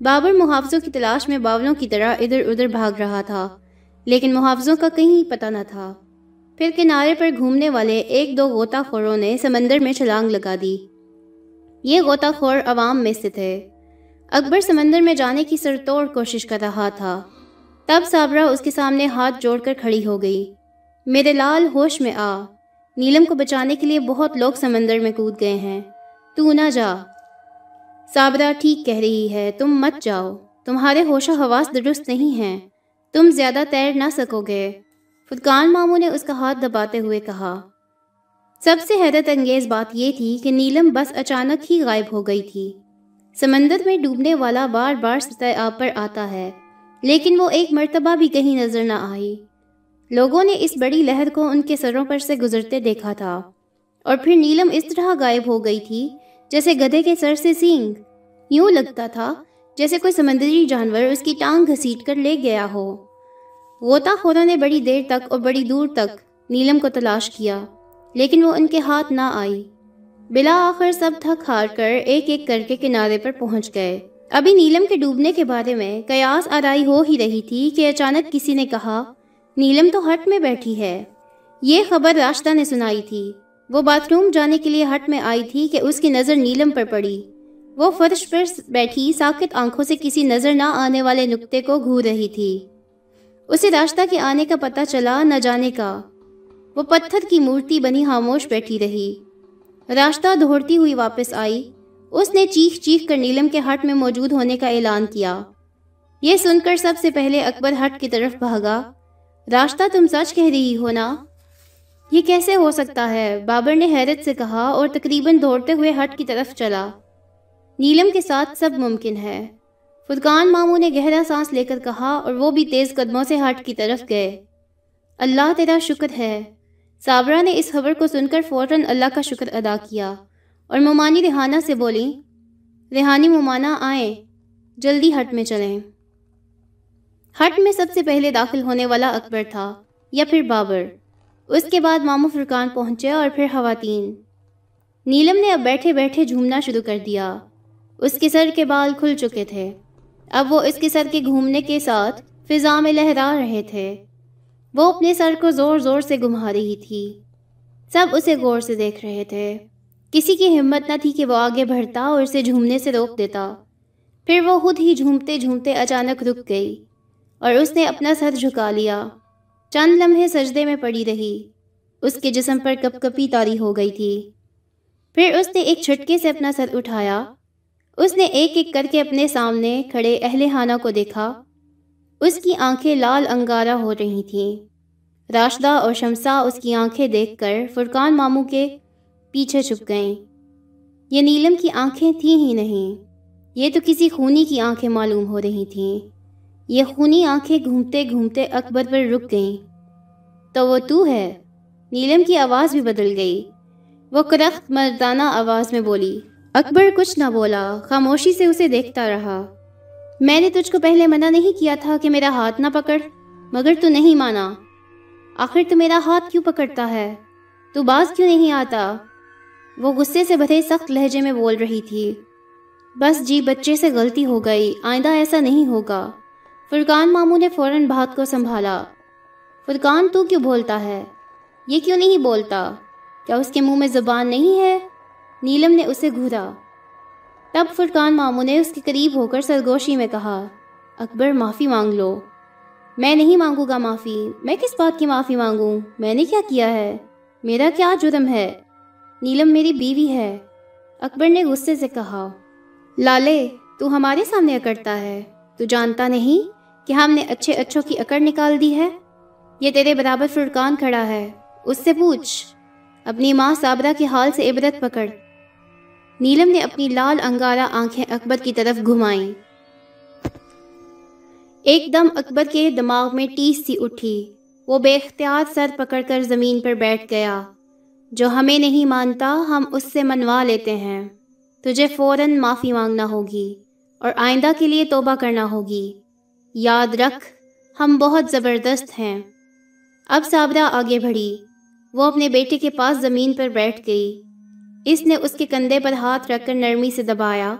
A: بابر محافظوں کی تلاش میں باولوں کی طرح ادھر ادھر بھاگ رہا تھا، لیکن محافظوں کا کہیں پتہ نہ تھا۔ پھر کنارے پر گھومنے والے ایک دو غوطہ خوروں نے سمندر میں چھلانگ لگا دی۔ یہ غوطہ خور عوام میں سے تھے۔ اکبر سمندر میں جانے کی سرتوڑ کوشش کر رہا تھا۔ تب صابرہ اس کے سامنے ہاتھ جوڑ کر کھڑی ہو گئی۔ میرے لال ہوش میں آ۔ نیلم کو بچانے کے لیے بہت لوگ سمندر میں کود گئے ہیں۔ تو نہ جا۔ صابرہ ٹھیک کہہ رہی ہے، تم مت جاؤ۔ تمہارے ہوش و حواس درست نہیں ہیں۔ تم زیادہ تیر نہ سکو گے۔ فدقان ماموں نے اس کا ہاتھ دباتے ہوئے کہا۔ سب سے حیرت انگیز بات یہ تھی کہ نیلم بس اچانک ہی غائب ہو گئی تھی۔ سمندر میں ڈوبنے والا بار بار سطح آب پر آتا ہے، لیکن وہ ایک مرتبہ بھی کہیں نظر نہ آئی۔ لوگوں نے اس بڑی لہر کو ان کے سروں پر سے گزرتے دیکھا تھا، اور پھر نیلم اس طرح غائب ہو گئی تھی جیسے گدھے کے سر سے سینگ۔ یوں لگتا تھا جیسے کوئی سمندری جانور اس کی ٹانگ گھسیٹ کر لے گیا ہو۔ غوطہ خوروں نے بڑی دیر تک اور بڑی دور تک نیلم کو تلاش کیا، لیکن وہ ان کے ہاتھ نہ آئی۔ بلا آخر سب تھک ہار کر ایک ایک کر کے کنارے پر پہنچ گئے۔ ابھی نیلم کے ڈوبنے کے بارے میں قیاس آرائی ہو ہی رہی تھی کہ اچانک کسی نے کہا، نیلم تو ہٹ میں بیٹھی ہے۔ یہ خبر راشتہ نے سنائی تھی۔ وہ باتھ روم جانے کے لیے ہٹ میں آئی تھی کہ اس کی نظر نیلم پر پڑی۔ وہ فرش پر بیٹھی ساکت آنکھوں سے کسی نظر نہ آنے والے نقطے کو گھور رہی تھی۔ اسے راستہ کے آنے کا پتہ چلا نہ جانے کا۔ وہ پتھر کی مورتی بنی خاموش بیٹھی رہی۔ راستہ دوڑتی ہوئی واپس آئی۔ اس نے چیخ چیخ کر نیلم کے ہٹ میں موجود ہونے کا اعلان کیا۔ یہ سن کر سب سے پہلے اکبر ہٹ کی طرف بھاگا۔ راستہ تم سچ کہہ رہی ہو نا؟ یہ کیسے ہو سکتا ہے؟ بابر نے حیرت سے کہا اور تقریباً دوڑتے ہوئے ہٹ کی طرف چلا۔ نیلم کے ساتھ سب ممکن ہے۔ فرقان ماموں نے گہرا سانس لے کر کہا اور وہ بھی تیز قدموں سے ہٹ کی طرف گئے۔ اللہ تیرا شکر ہے۔ صابرہ نے اس خبر کو سن کر فوراً اللہ کا شکر ادا کیا اور ممانی ریحانہ سے بولی ریحانی ممانہ آئیں، جلدی ہٹ میں چلیں۔ ہٹ میں سب سے پہلے داخل ہونے والا اکبر تھا یا پھر بابر۔ اس کے بعد مامو فرقان پہنچے اور پھر خواتین۔ نیلم نے اب بیٹھے بیٹھے جھومنا شروع کر دیا۔ اس کے سر کے بال کھل چکے تھے۔ اب وہ اس کے سر کے گھومنے کے ساتھ فضا میں لہرا رہے تھے۔ وہ اپنے سر کو زور زور سے گھما رہی تھی۔ سب اسے غور سے دیکھ رہے تھے۔ کسی کی ہمت نہ تھی کہ وہ آگے بڑھتا اور اسے جھومنے سے روک دیتا۔ پھر وہ خود ہی جھومتے جھومتے اچانک رک گئی اور اس نے اپنا سر جھکا لیا۔ چند لمحے سجدے میں پڑی رہی۔ اس کے جسم پر کپ کپی تاری ہو گئی تھی۔ پھر اس نے ایک چھٹکے سے اپنا سر اٹھایا۔ اس نے ایک ایک کر کے اپنے سامنے کھڑے اہل خانہ کو دیکھا۔ اس کی آنکھیں لال انگارہ ہو رہی تھیں۔ راشدہ اور شمسا اس کی آنکھیں دیکھ کر فرقان ماموں کے پیچھے چھپ گئیں۔ یہ نیلم کی آنکھیں تھیں ہی نہیں۔ یہ تو کسی خونی کی آنکھیں معلوم ہو رہی تھیں۔ یہ خونی آنکھیں گھومتے گھومتے اکبر پر رک گئیں۔ تو وہ تو ہے۔ نیلم کی آواز بھی بدل گئی۔ وہ کرخت مردانہ آواز میں بولی، اکبر کچھ نہ بولا، خاموشی سے اسے دیکھتا رہا۔ میں نے تجھ کو پہلے منع نہیں کیا تھا کہ میرا ہاتھ نہ پکڑ، مگر تو نہیں مانا۔ آخر تو میرا ہاتھ کیوں پکڑتا ہے؟ تو باز کیوں نہیں آتا؟ وہ غصے سے بھرے سخت لہجے میں بول رہی تھی۔ بس جی بچے سے غلطی ہو گئی۔ آئندہ ایسا نہیں ہوگا۔ فرقان ماموں نے فوراً بات کو سنبھالا۔ فرقان، تو کیوں بولتا ہے؟ یہ کیوں نہیں بولتا؟ کیا اس کے منہ میں زبان نہیں ہے؟ نیلم نے اسے گھورا۔ تب فرقان ماموں نے اس کے قریب ہو کر سرگوشی میں کہا، اکبر معافی مانگ لو۔ میں نہیں مانگوں گا معافی۔ میں کس بات کی معافی مانگوں؟ میں نے کیا کیا ہے؟ میرا کیا جرم ہے؟ نیلم میری بیوی ہے۔ اکبر نے غصے سے کہا، لالے، تو ہمارے سامنے اکڑتا ہے۔ تو جانتا نہیں کہ ہم نے اچھے اچھوں کی اکڑ نکال دی ہے؟ یہ تیرے برابر فرقان کھڑا ہے۔ اس سے پوچھ، اپنی ماں صابرہ کے حال سے عبرت پکڑ۔ نیلم نے اپنی لال انگارہ آنکھیں اکبر کی طرف گھمائیں۔ ایک دم اکبر کے دماغ میں ٹیس سی اٹھی۔ وہ بے اختیار سر پکڑ کر زمین پر بیٹھ گیا۔ جو ہمیں نہیں مانتا، ہم اس سے منوا لیتے ہیں۔ تجھے فوراً معافی مانگنا ہوگی اور آئندہ کے لیے توبہ کرنا ہوگی۔ یاد رکھ، ہم بہت زبردست ہیں۔ اب صابرہ آگے بڑھی۔ وہ اپنے بیٹے کے پاس زمین پر بیٹھ گئی۔ اس نے اس کے کندھے پر ہاتھ رکھ کر نرمی سے دبایا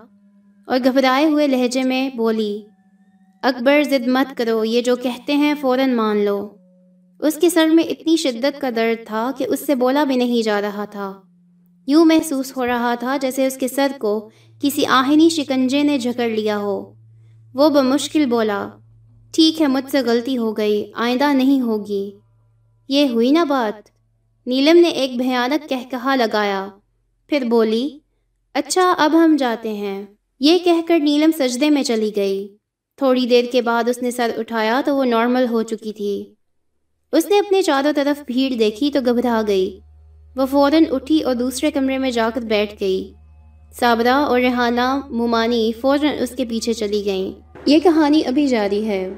A: اور گھبرائے ہوئے لہجے میں بولی، اکبر ضد مت کرو، یہ جو کہتے ہیں فوراً مان لو۔ اس کے سر میں اتنی شدت کا درد تھا کہ اس سے بولا بھی نہیں جا رہا تھا۔ یوں محسوس ہو رہا تھا جیسے اس کے سر کو کسی آہنی شکنجے نے جھکڑ لیا ہو۔ وہ بمشکل بولا، ٹھیک ہے، مجھ سے غلطی ہو گئی، آئندہ نہیں ہوگی۔ یہ ہوئی نا بات۔ نیلم نے ایک بھیانک کہہ کہا لگایا۔ پھر بولی اچھا اب ہم جاتے ہیں۔ یہ کہہ کر نیلم سجدے میں چلی گئی۔ تھوڑی دیر کے بعد اس نے سر اٹھایا تو وہ نارمل ہو چکی تھی۔ اس نے اپنے چاروں طرف بھیڑ دیکھی تو گھبرا گئی۔ وہ فوراً اٹھی اور دوسرے کمرے میں جا کر بیٹھ گئی۔ صابرہ اور ریحانہ ممانی فوراً اس کے پیچھے چلی گئیں۔ یہ کہانی ابھی جاری ہے۔